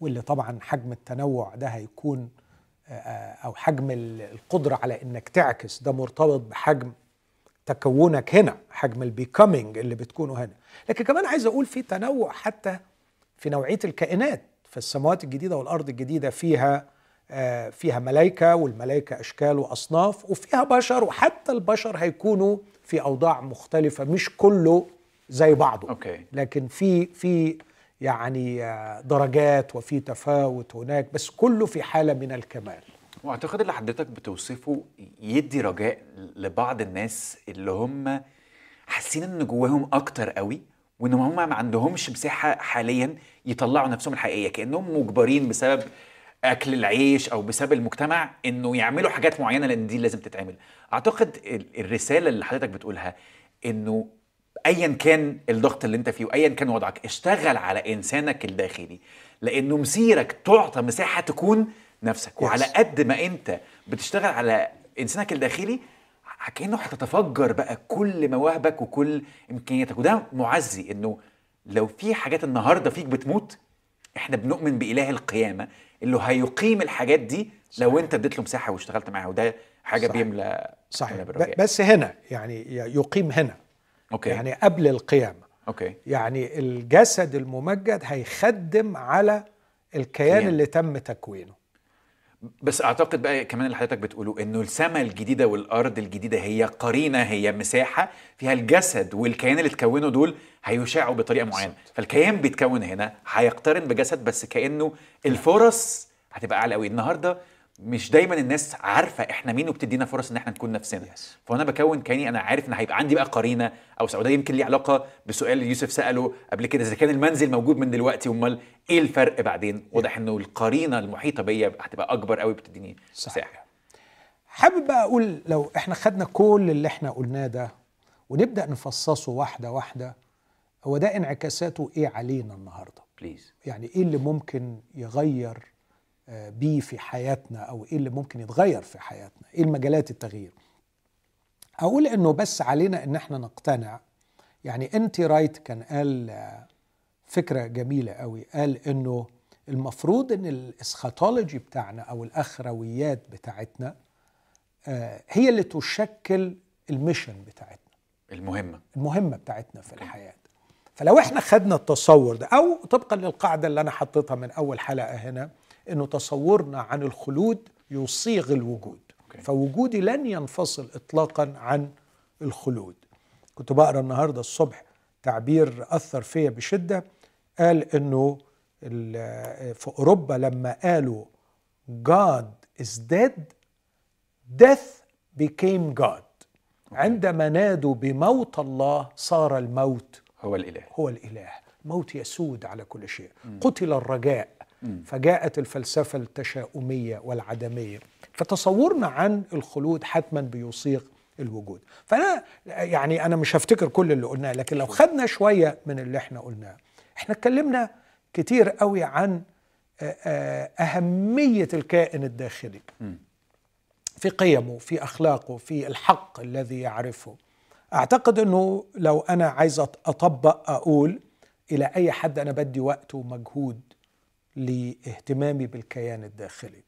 واللي طبعا حجم التنوع ده هيكون أو حجم ال- القدرة على إنك تعكس ده مرتبط بحجم تكونك هنا حجم البيكامينج اللي بتكونه هنا لكن كمان عايز أقول في تنوع حتى في نوعية الكائنات فالسماوات الجديدة والأرض الجديدة فيها آه، فيها ملائكه والملائكه أشكال وأصناف وفيها بشر وحتى البشر هيكونوا في أوضاع مختلفة مش كله زي بعضه أوكي. لكن في في يعني آه، درجات وفي تفاوت هناك بس كله في حالة من الكمال. وأعتقد اللي حضرتك بتوصفه يدي رجاء لبعض الناس اللي هم حاسين إن جواهم أكتر قوي وإن هم ما عندهمش مساحة حاليا يطلعوا نفسهم الحقيقية. كأنهم مجبرين بسبب أكل العيش أو بسبب المجتمع إنه يعملوا حاجات معينة لأن دي لازم تتعمل. أعتقد ال- الرسالة اللي حضرتك بتقولها إنه ايا كان الضغط اللي أنت فيه وايا كان وضعك اشتغل على إنسانك الداخلي لأنه مسيرك تعطى مساحة تكون نفسك Yes. وعلى قد ما أنت بتشتغل على إنسانك الداخلي كأنه هتتفجر بقى كل مواهبك وكل إمكانياتك وده معزي إنه لو في حاجات النهارده فيك بتموت إحنا بنؤمن بإله القيامة اللي هيقيم الحاجات دي لو أنت اديت له مساحة واشتغلت معاها وده حاجة صحيح. بيملى صحيح بيملى. بس هنا يعني يقيم هنا okay. يعني قبل القيامة. okay. يعني الجسد الممجد هيخدم على الكيان كيان. اللي تم تكوينه. بس أعتقد بقى كمان اللي حضرتك بتقوله إنه السماء الجديدة والأرض الجديدة هي قرينة هي مساحة فيها الجسد والكيان اللي اتكونوا دول هيشاعوا بطريقة معينة. فالكيان بيتكون هنا هيقترن بجسد بس كأنه الفرص هتبقى أعلى قوي. النهارده مش دايما الناس عارفة إحنا مين وبتدينا فرص إن إحنا نكون نفسنا. Yes. فأنا بكون كأني أنا عارف إن هيبقى عندي بقى قرينة أو سعودية يمكن ليه علاقة بسؤال يوسف سأله قبل كده إذا كان المنزل موجود من دلوقتي؟ أمال إيه الفرق بعدين؟ واضح إنه القرينة المحيطة بيا هتبقى أكبر قوي بتديني مساحة. حابب بقى أقول لو إحنا خدنا كل اللي إحنا قلناه ده ونبدأ نفصصه واحدة واحدة هو ده انعكاساته إيه علينا النهارده؟ please يعني إيه اللي ممكن يغير بيه في حياتنا أو إيه اللي ممكن يتغير في حياتنا إيه المجالات التغيير. أقول إنه بس علينا إن إحنا نقتنع. يعني أنت رايت كان قال آه، فكرة جميلة قوي قال إنه المفروض إن ال eschatology بتاعنا أو الأخرويات بتاعتنا آه، هي اللي تشكل الميشن بتاعتنا. المهمة. المهمة بتاعتنا في الحياة. فلو إحنا خدنا التصور ده أو طبقا للقاعدة اللي أنا حطيتها من أول حلقة هنا إنه تصورنا عن الخلود يصيغ الوجود. فوجودي لن ينفصل اطلاقا عن الخلود. كنت بقرأ النهارده الصبح تعبير أثر فيا بشدة. قال إنه في أوروبا لما قالوا God is dead death became God. عندما نادوا بموت الله صار الموت هو الإله. هو الإله. موت يسود على كل شيء. قتل الرجاء. فجاءت الفلسفة التشاؤمية والعدمية فتصورنا عن الخلود حتما بيصيغ الوجود. فأنا يعني أنا مش هفتكر كل اللي قلناه لكن لو خدنا شوية من اللي إحنا قلناه إحنا اتكلمنا كتير قوي عن أهمية الكائن الداخلي. في قيمه في أخلاقه في الحق الذي يعرفه. أعتقد إنه لو أنا عايز أط- أطبق أقول إلى أي حد أنا بدي وقت ومجهود لاهتمامي بالكيان الداخلي.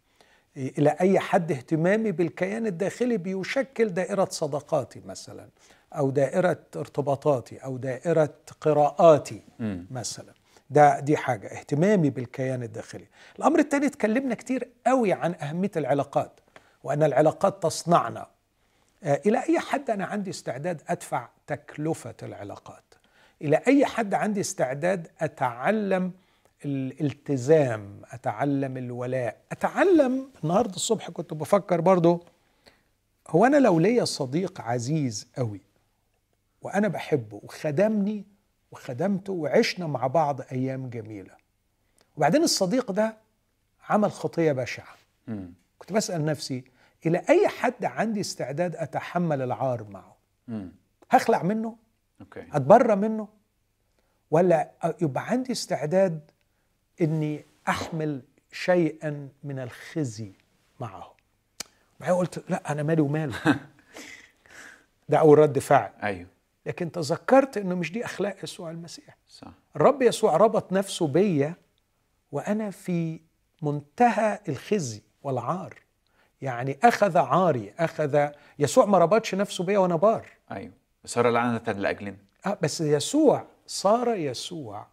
إلى أي حد اهتمامي بالكيان الداخلي بيشكل دائرة صداقاتي مثلا أو دائرة ارتباطاتي أو دائرة قراءاتي مثلا. ده دي حاجة اهتمامي بالكيان الداخلي. الأمر الثاني اتكلمنا كتير قوي عن أهمية العلاقات وأن العلاقات تصنعنا. آه، إلى أي حد أنا عندي استعداد أدفع تكلفة العلاقات؟ إلى أي حد عندي استعداد أتعلم الالتزام أتعلم الولاء. أتعلم النهارده الصبح كنت بفكر برضو هو أنا لو ليا صديق عزيز قوي وأنا بحبه وخدمني وخدمته وعشنا مع بعض أيام جميلة وبعدين الصديق ده عمل خطية بشعة. كنت بسأل نفسي إلى أي حد عندي استعداد أتحمل العار معه. هخلع منه؟ أوكي. أتبرى منه؟ ولا يبقى عندي استعداد إني أحمل شيئا من الخزي معه. بعدين قلت لا أنا مالي وماله. ده اول رد فعل. أيوه. لكن تذكرت إنه مش دي أخلاق يسوع المسيح. صح. الرب يسوع ربط نفسه بيا وأنا في منتهى الخزي والعار. يعني أخذ عاري أخذ يسوع ما ربطش نفسه بيا وأنا بار. أيوه. صار لعنة لأجلنا. آه بس يسوع صار يسوع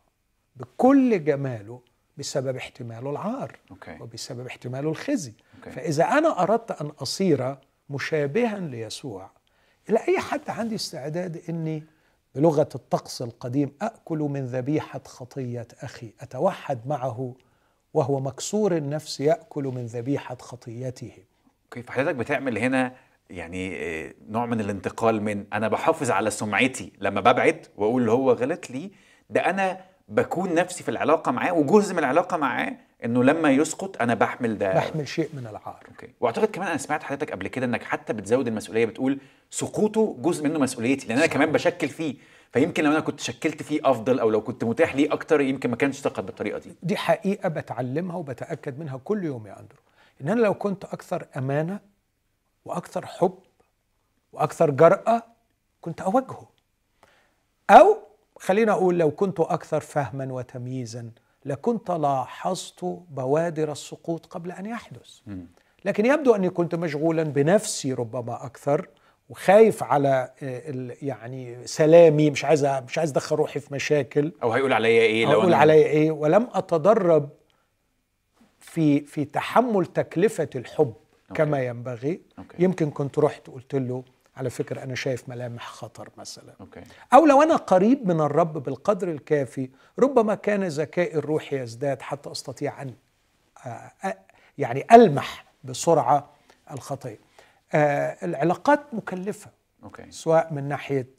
بكل جماله بسبب احتماله العار okay. وبسبب احتماله الخزي. okay. فإذا أنا أردت أن أصير مشابها ليسوع إلى أي حد عندي استعداد أني بلغة الطقس القديم أكل من ذبيحة خطية أخي أتوحد معه وهو مكسور النفس يأكل من ذبيحة خطيته. okay فحضرتك بتعمل هنا يعني آه، نوع من الانتقال من أنا بحافظ على سمعتي لما ببعد وأقول هو غلط لي ده أنا بكون نفسي في العلاقة معاه وجزء من العلاقة معاه إنه لما يسقط أنا بحمل ده. بحمل شيء من العار. أوكي. وأعتقد كمان أنا سمعت حضرتك قبل كده إنك حتى بتزود المسؤولية بتقول سقوطه جزء منه مسؤوليتي لأن أنا كمان بشكل فيه. فيمكن لو أنا كنت شكلت فيه أفضل أو لو كنت متاح ليه أكتر يمكن ما كانش سقط بالطريقة دي. دي حقيقة بتعلمها وبتأكد منها كل يوم يا أندرو. إن أنا لو كنت أكثر أمانة وأكثر حب وأكثر جرأة كنت أواجهه أو خلينا أقول لو كنت أكثر فهما وتمييزا لكنت لاحظت بوادر السقوط قبل أن يحدث. لكن يبدو أني كنت مشغولا بنفسي ربما أكثر وخايف على آه، يعني سلامي مش عايز مش عايز أدخل روحي في مشاكل. أو هيقول عليا إيه أقول أنا- عليا إيه؟ ولم أتدرب في في تحمل تكلفة الحب كما ينبغي. okay. يمكن كنت رحت قلت له على فكرة أنا شايف ملامح خطر مثلا. okay. أو لو أنا قريب من الرب بالقدر الكافي ربما كان ذكائي الروحي يزداد حتى أستطيع أن آه، يعني ألمح بسرعة الخطيه آه، العلاقات مكلفة okay. سواء من ناحية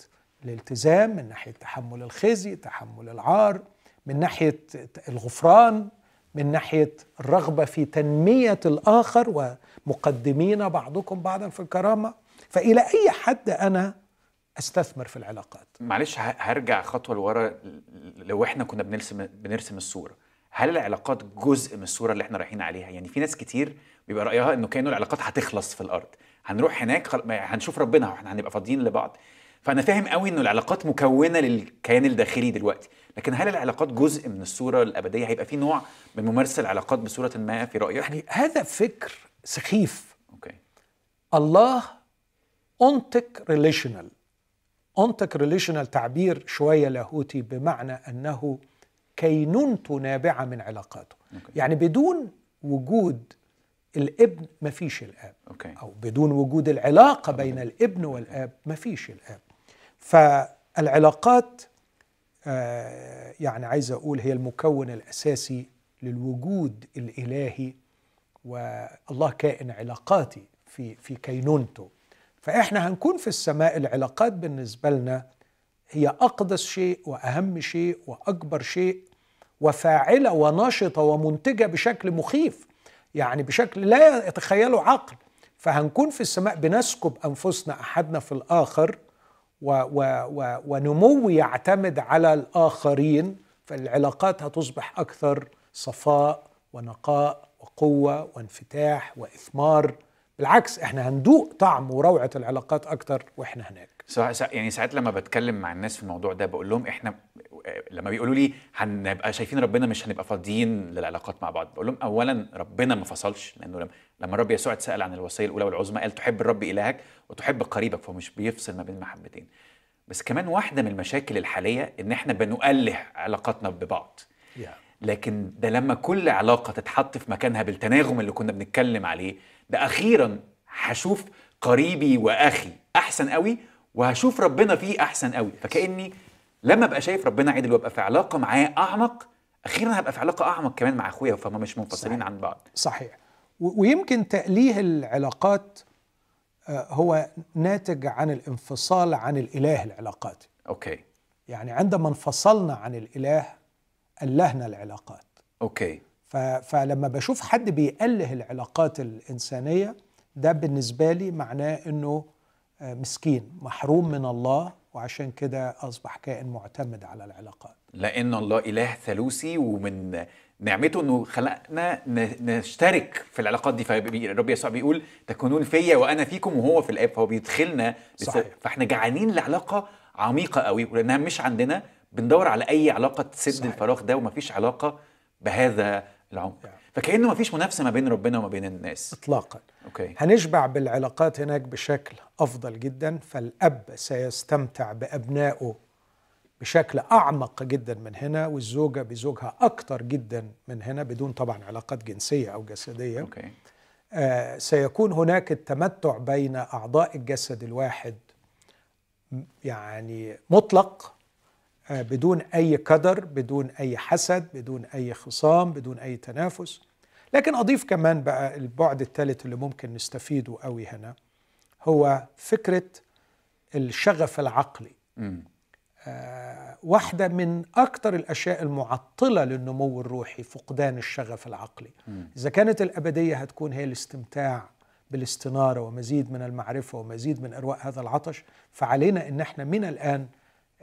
الالتزام من ناحية تحمل الخزي تحمل العار من ناحية الغفران من ناحية الرغبة في تنمية الآخر ومقدمين بعضكم بعضا في الكرامة. فإلى أي حد أنا أستثمر في العلاقات. معلش هرجع خطوة لورا لو إحنا كنا بنرسم بنرسم الصورة. هل العلاقات جزء من الصورة اللي إحنا رايحين عليها؟ يعني في ناس كتير بيبقى رأيها إنه كأنه العلاقات هتخلص في الأرض. هنروح هناك هنشوف ربنا وإحنا هنبقى فاضيين لبعض. فأنا فاهم قوي إنه العلاقات مكونة للكيان الداخلي دلوقتي. لكن هل العلاقات جزء من الصورة الأبدية؟ هيبقى في نوع من ممارسة العلاقات بصورة ما في رأيك؟ يعني هذا فكر سخيف. okay. الله ontic relational ontic relational تعبير شوية لاهوتي بمعنى أنه كينونته نابعة من علاقاته. okay. يعني بدون وجود الابن مفيش الآب. okay أو بدون وجود العلاقة بين الابن والآب مفيش الآب. فالعلاقات آه، يعني عايز أقول هي المكون الأساسي للوجود الإلهي والله كائن علاقاتي في في كينونته فإحنا هنكون في السماء العلاقات بالنسبة لنا هي أقدس شيء وأهم شيء وأكبر شيء وفاعلة ونشطه ومنتجة بشكل مخيف يعني بشكل لا يتخيله عقل. فهنكون في السماء بنسكب أنفسنا أحدنا في الآخر و و و ونمو يعتمد على الآخرين فالعلاقات هتصبح أكثر صفاء ونقاء وقوة وانفتاح وإثمار. بالعكس إحنا هندوق طعم وروعة العلاقات أكثر وإحنا هناك. سا- سا- يعني ساعات لما بتكلم مع الناس في الموضوع ده بقول لهم إحنا لما بيقولوا لي هنبقى شايفين ربنا مش هنبقى فاضيين للعلاقات مع بعض بقول لهم اولا ربنا ما فصلش لأنه لما لما الرب يسوع اتسأل عن الوصية الأولى والعظمى قال تحب الرب إلهك وتحب قريبك فهو مش بيفصل ما بين محبتين. بس كمان واحدة من المشاكل الحالية إن إحنا بنؤله علاقاتنا ببعض. لكن ده لما كل علاقة تتحط في مكانها بالتناغم اللي كنا بنتكلم عليه ده أخيرا هشوف قريبي وأخي أحسن قوي وهشوف ربنا فيه أحسن قوي. فكأني لما أبقى شايف ربنا عادل وابقى في علاقة معاه أعمق أخيرا هبقى في علاقة أعمق كمان مع أخويا فهم مش منفصلين صحيح. عن بعض. صحيح. ويمكن تأليه العلاقات آه، هو ناتج عن الانفصال عن الإله العلاقاتي. okay. يعني عندما انفصلنا عن الإله ألهنا العلاقات. okay. فلما بشوف حد بيأله العلاقات الإنسانية ده بالنسبة لي معناه أنه آه، مسكين محروم من الله وعشان كده أصبح كائن معتمد على العلاقات. لأن الله إله ثالوثي ومن نعمته إنه خلقنا نشترك في العلاقات دي. فالرب يسوع بيقول تكونون فيا وأنا فيكم وهو في الآب. فهو بيدخلنا صحيح. فإحنا جعانين لعلاقة عميقة قوي ولأنها مش عندنا. بندور على أي علاقة تسد. الفراغ ده ومفيش علاقة بهذا العمق يعني. فكأنه مفيش منافسة ما بين ربنا وما بين الناس. إطلاقا. أوكي هنشبع بالعلاقات هناك بشكل أفضل جدا فالأب سيستمتع بأبنائه بشكل أعمق جدا من هنا والزوجة بزوجها أكتر جدا من هنا بدون طبعا علاقات جنسية أو جسدية. أوكي آه سيكون هناك التمتع بين أعضاء الجسد الواحد يعني مطلق بدون أي كدر بدون أي حسد بدون أي خصام بدون أي تنافس. لكن أضيف كمان بقى البعد الثالث اللي ممكن نستفيده قوي هنا هو فكرة الشغف العقلي. آه، واحدة من أكثر الأشياء المعطلة للنمو الروحي فقدان الشغف العقلي. إذا كانت الأبدية هتكون هي الاستمتاع بالاستنارة ومزيد من المعرفة ومزيد من إرواء هذا العطش فعلينا أن إحنا من الآن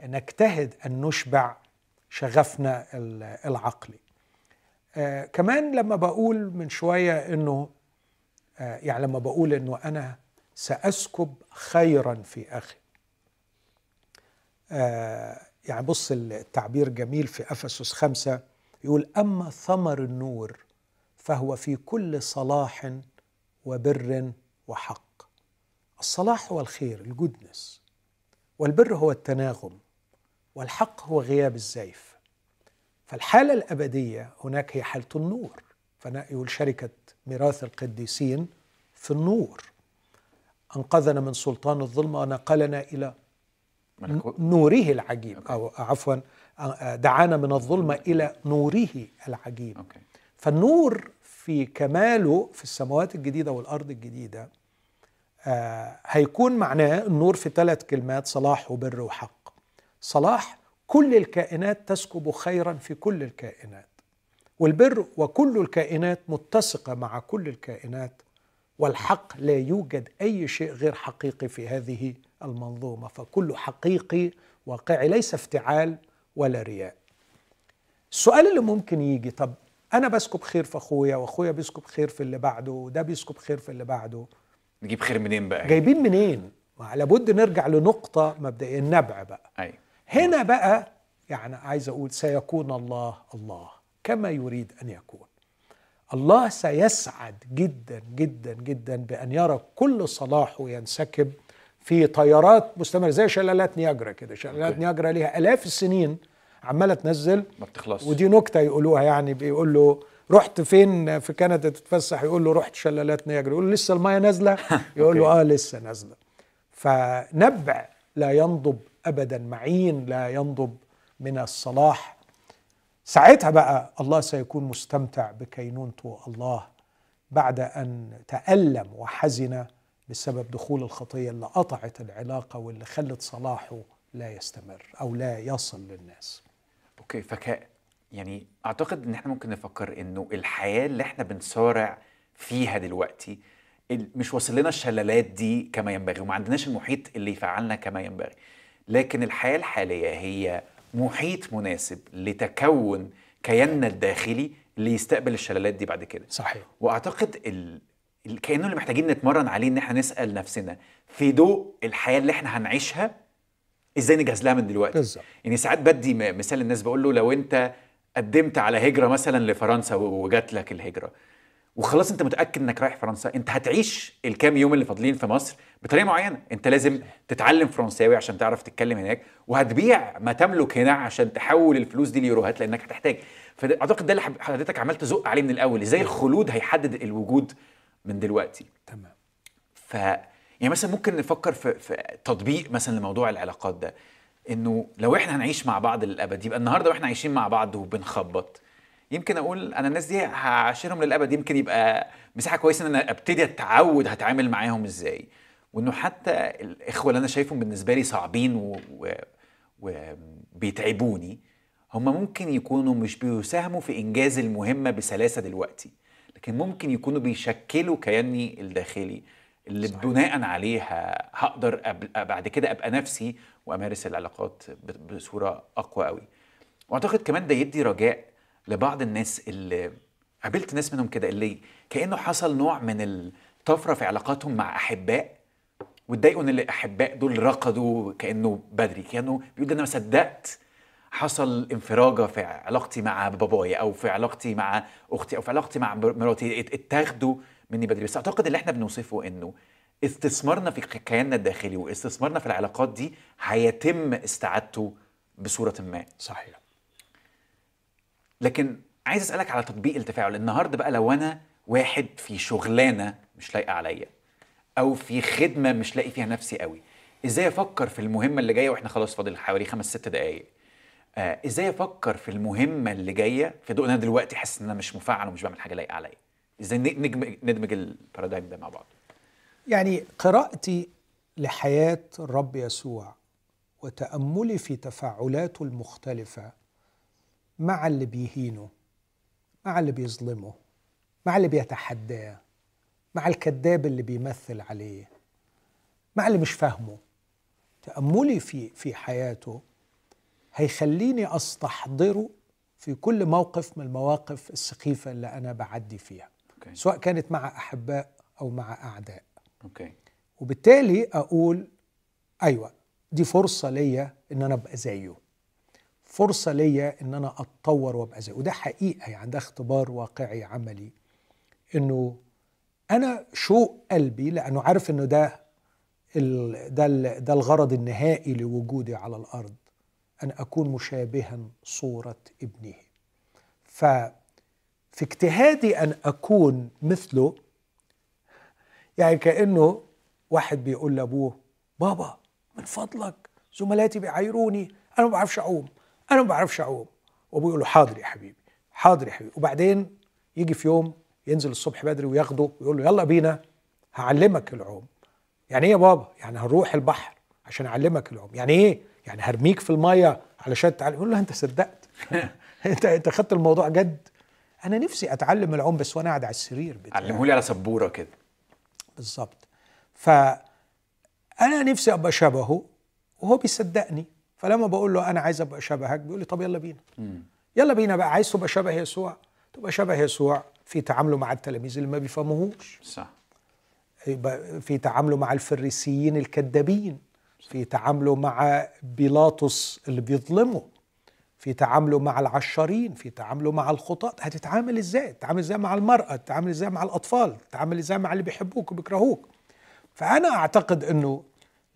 نجتهد أن نشبع شغفنا ال- العقلي. آه كمان لما بقول من شوية أنه آه يعني لما بقول أنه أنا سأسكب خيرا في أخي. آه يعني بص التعبير جميل في أفسس خمسة يقول أما ثمر النور فهو في كل صلاح وبر وحق. الصلاح هو الخير الجودنس والبر هو التناغم. والحق هو غياب الزيف. فالحالة الأبدية هناك هي حالة النور. يقول شركة ميراث القديسين في النور. أنقذنا من سلطان الظلمة ونقلنا إلى نوره العجيب. أو عفوا دعانا من الظلمة إلى نوره العجيب. فالنور في كماله في السماوات الجديدة والأرض الجديدة آه هيكون معناه النور في ثلاث كلمات صلاح وبر وحق. صلاح كل الكائنات تسكب خيرا في كل الكائنات. والبر وكل الكائنات متسقة مع كل الكائنات والحق لا يوجد أي شيء غير حقيقي في هذه المنظومة. فكل حقيقي واقعي ليس افتعال ولا رياء. السؤال اللي ممكن يجي طب أنا بسكب خير في أخويا وأخويا بيسكب خير في اللي بعده وده بيسكب خير في اللي بعده. نجيب خير منين بقى؟ جايبين منين؟ لابد نرجع لنقطة مبدئية النبع بقى. أي. هنا بقى يعني عايز أقول سيكون الله الله كما يريد أن يكون. الله سيسعد جدا جدا جدا بأن يرى كل صلاحه ينسكب في طيارات مستمرة زي شلالات نياجرا كده. شلالات نياجرا ليها آلاف السنين عمالة تنزل. ما بتخلص ودي نكتة يقولوها يعني بيقول له رحت فين في كندا تتفسح؟ يقول له رحت شلالات نياجرا. يقول له لسه المايه نازلة؟ (laughs) يقول له آه لسه نازلة. فنبع لا ينضب ابدا معين لا ينضب من الصلاح. ساعتها بقى الله سيكون مستمتع بكينونته الله بعد أن تألم وحزن بسبب دخول الخطية اللي قطعت العلاقة واللي خلت صلاحه لا يستمر أو لا يصل للناس. أوكي فك يعني أعتقد إن إحنا ممكن نفكر إنه الحياة اللي إحنا بنصارع فيها دلوقتي مش واصل لنا الشلالات دي كما ينبغي وما عندناش المحيط اللي يفعلنا كما ينبغي. لكن الحياة الحالية هي محيط مناسب لتكون كياننا الداخلي اللي يستقبل الشلالات دي بعد كده. صحيح. وأعتقد ال... الكيان اللي محتاجين نتمرن عليه إن إحنا نسأل نفسنا في ضوء الحياة اللي إحنا هنعيشها إزاي نجهز لها من دلوقتي. بالظبط. يعني ساعات بدي مثال للناس بقول له لو أنت قدمت على هجرة مثلا لفرنسا وجات لك الهجرة وخلاص انت متأكد انك رايح فرنسا انت هتعيش الكام يوم اللي فاضلين في مصر بطريقة معينة. انت لازم تتعلم فرنساوي عشان تعرف تتكلم هناك وهتبيع ما تملك هنا عشان تحول الفلوس دي ليوروهات لأنك هتحتاج. فأعتقد ده اللي حضرتك عمال تزق عليه من الأول إزاي الخلود هيحدد الوجود من دلوقتي. تمام. ف يعني مثلا ممكن نفكر في, في تطبيق مثلا لموضوع العلاقات ده إنه لو إحنا هنعيش مع بعض للأبد يبقى النهارده وإحنا عايشين مع بعض وبنخبط يمكن أقول أنا الناس دي هعاشرهم للأبد يمكن يبقى مساحة كويسة إن أنا أبتدي أتعود هتعامل معاهم إزاي وإنه حتى الإخوة اللي أنا شايفهم بالنسبة لي صعبين وبيتعبوني و... هم ممكن يكونوا مش بيساهموا في إنجاز المهمة بسلاسة دلوقتي لكن ممكن يكونوا بيشكلوا كياني الداخلي اللي صحيح. بناء عليها هقدر أب... بعد كده أبقى نفسي وأمارس العلاقات بصورة أقوى قوي وأعتقد كمان ده يدي رجاء لبعض الناس اللي قابلت ناس منهم كده اللي كأنه حصل نوع من الطفرة في علاقاتهم مع أحباء واتضايقوا إن الأحباء دول رقدوا كأنه بدري كأنه بيقول أنا ما صدقت حصل انفراجة في علاقتي مع بابايا أو في علاقتي مع أختي أو في علاقتي مع مراتي اتاخدوا مني بدري. بس أعتقد اللي إحنا بنوصفه إنه استثمارنا في كياننا الداخلي واستثمارنا في العلاقات دي هيتم استعادته بصورة ما. صحيح. لكن عايز أسألك على تطبيق التفاعل. النهارده بقى لو أنا واحد في شغلانة مش لايقة عليا أو في خدمة مش لاقي فيها نفسي قوي إزاي أفكر في المهمة اللي جاية؟ وإحنا خلاص فاضل حوالي خمس ست دقائق آه إزاي أفكر في المهمة اللي جاية؟ في ضوء أنا دلوقتي حاسس إن أنا مش مفعل ومش بعمل حاجة لايقة عليا. إزاي ندمج ندمج البارادايم ده مع بعض؟ يعني قراءتي لحياة الرب يسوع وتأملي في تفاعلاته المختلفة مع اللي بيهينه مع اللي بيظلمه مع اللي بيتحداه مع الكذاب اللي بيمثل عليه مع اللي مش فاهمه تأملي في في حياته هيخليني أستحضره في كل موقف من المواقف السخيفة اللي أنا بعدي فيها okay. سواء كانت مع أحباء أو مع أعداء okay. وبالتالي أقول أيوة دي فرصة ليا إن أنا أبقى زيه فرصة ليا إن أنا أتطور وأبقى زيه وده حقيقة يعني ده اختبار واقعي عملي. إنه أنا شوق قلبي لأنه عارف إنه ده ال- ده ال- ده الغرض النهائي لوجودي على الأرض أن أكون مشابها صورة ابنه. ففي اجتهادي أن أكون مثله يعني كأنه واحد بيقول لأبوه بابا من فضلك زملاتي بيعايروني أنا ما بعرفش أعوم. أنا ما بعرفش أعوم. وابوه يقول له حاضر يا حبيبي حاضر يا حبيبي. وبعدين يجي في يوم ينزل الصبح بدري وياخده ويقول له يلا بينا هعلمك العوم. يعني إيه يا بابا؟ يعني هنروح البحر عشان أعلمك العوم. يعني إيه؟ يعني هرميك في المية علشان تعلم يقول له أنت صدقت. (laughs) أنت أنت خدت الموضوع جد. أنا نفسي أتعلم العوم بس وأنا قاعد على السرير بتاعي. علمهولي على سبورة كده. بالظبط فانا نفسي أبقى شبهه وهو بيصدقني. فلما بقول له أنا عايز أبقى شبهك بيقول لي طب يلا بينا. يلا بينا بقى عايز تبقى شبه يسوع؟ تبقى شبه يسوع في تعامله مع التلاميذ اللي ما بيفهموهوش. صح. يبقى في تعامله مع الفريسيين الكذابين في تعامله مع بيلاطس اللي بيظلمه في تعامله مع العشارين في تعامله مع الخطاة. هتتعامل إزاي؟ تتعامل إزاي مع المرأة؟ تتعامل إزاي مع الأطفال؟ تتعامل إزاي مع اللي بيحبوك وبيكرهوك؟ فأنا أعتقد أنه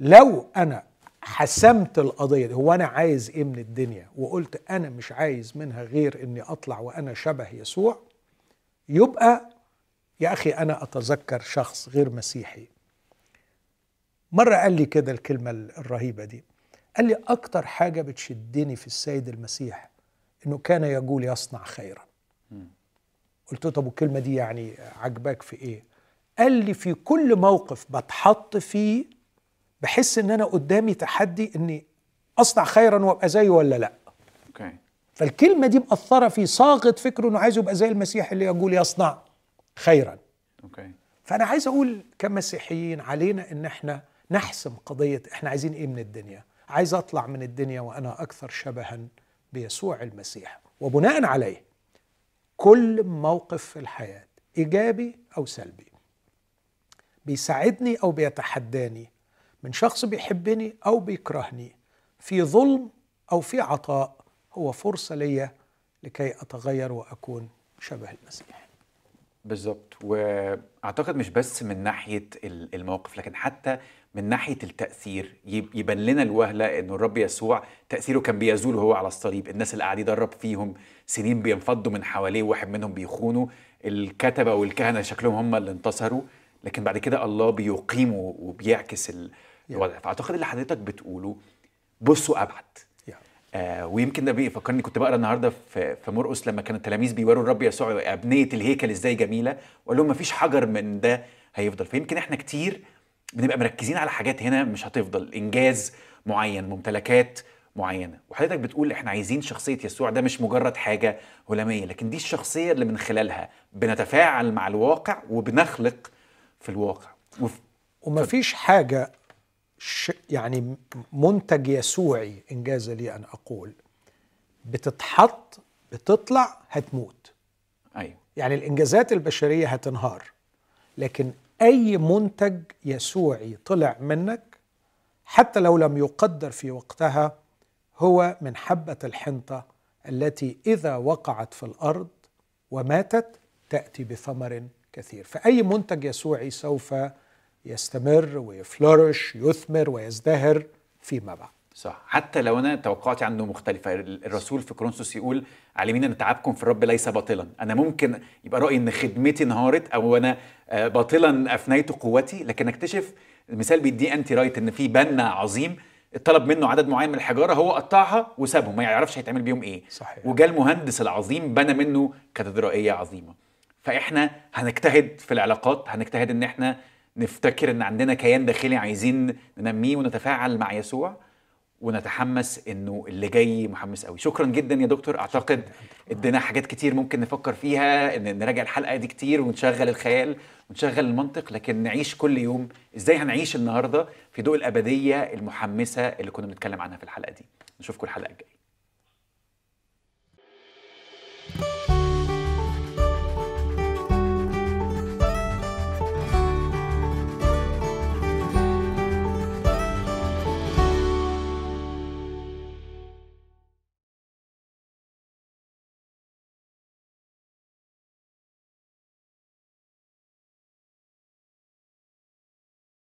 لو أنا حسمت القضية دي. هو أنا عايز إيه من الدنيا؟ وقلت أنا مش عايز منها غير إني أطلع وأنا شبه يسوع. يبقى يا أخي أنا أتذكر شخص غير مسيحي. مرة قال لي كده الكلمة الرهيبة دي. قال لي أكتر حاجة بتشدني في السيد المسيح إنه كان يقول يصنع خيرا. قلت له طب والكلمة دي يعني عجباك في إيه؟ قال لي في كل موقف بتحط فيه بحس إن أنا قدامي تحدي إني أصنع خيرا وأبقى زيه ولا لأ. okay. فالكلمة دي مأثرة في صياغة فكره إنه عايز يبقى زي المسيح اللي يقول يصنع خيرا. okay. فأنا عايز أقول كمسيحيين علينا إن إحنا نحسم قضية إحنا عايزين إيه من الدنيا. عايز أطلع من الدنيا وأنا أكثر شبها بيسوع المسيح. وبناء عليه كل موقف في الحياة إيجابي أو سلبي بيساعدني أو بيتحداني من شخص بيحبني أو بيكرهني في ظلم أو في عطاء هو فرصة ليا لكي أتغير وأكون شبه المسيح بالظبط. وأعتقد مش بس من ناحية ال- الموقف لكن حتى من ناحية التأثير. يب- يبان لنا الوهلة إنه الرب يسوع تأثيره كان بيزول وهو على الصليب. الناس اللي قاعد يدرب فيهم سنين بينفضوا من حواليه واحد منهم بيخونوا. الكتبة والكهنة شكلهم هم اللي انتصروا لكن بعد كده الله بيقيمه وبيعكس الوضع فأعتقد اللي حضرتك بتقوله بصوا أبعد. آه ويمكن ده بيفكرني كنت بقرأ النهارده في في مرقس لما كان التلاميذ بيوروا الرب يسوع أبنية الهيكل إزاي جميلة وقال لهم مفيش حجر من ده هيفضل. فيمكن إحنا كتير بنبقى مركزين على حاجات هنا مش هتفضل إنجاز معين ممتلكات معينة. وحضرتك بتقول إحنا عايزين شخصية يسوع ده مش مجرد حاجة هلاميه لكن دي الشخصية اللي من خلالها بنتفاعل مع الواقع وبنخلق في الواقع. وف... ومفيش حاجة ش يعني منتج يسوعي إنجاز لي أن أقول بتتحط بتطلع هتموت. أيوه يعني الإنجازات البشرية هتنهار لكن أي منتج يسوعي طلع منك حتى لو لم يقدر في وقتها هو من حبة الحنطة التي إذا وقعت في الأرض وماتت تأتي بثمر كثير. فأي منتج يسوعي سوف يستمر وي flourish يثمر ويزدهر فيما بعد. صح. حتى لو أنا توقعاتي عنه مختلفة ال- الرسول في كورنثوس يقول عالمين ان تعبكم في الرب ليس باطلا. أنا ممكن يبقى رأيي إن خدمتي انهارت أو أنا آه، باطلا أفنيت قوتي لكن أكتشف المثال بيديه انتي رايت إن في بنا عظيم اتطلب منه عدد معين من الحجارة هو قطعها وسابهم ما يعرفش هيتعمل بيهم إيه. صحيح. وجاء المهندس العظيم بنى منه كاتدرائية عظيمة. فإحنا هنجتهد في العلاقات هنجتهد إن إحنا نفتكر إن عندنا كيان داخلي عايزين ننميه ونتفاعل مع يسوع ونتحمس إنه اللي جاي محمس قوي. شكرا جدا يا دكتور. أعتقد إدينا حاجات كتير ممكن نفكر فيها إن نراجع الحلقة دي كتير ونشغل الخيال ونشغل المنطق لكن نعيش كل يوم. إزاي هنعيش النهارده في ضوء الأبدية المحمسة اللي كنا بنتكلم عنها في الحلقة دي؟ نشوفكم الحلقة الجاية.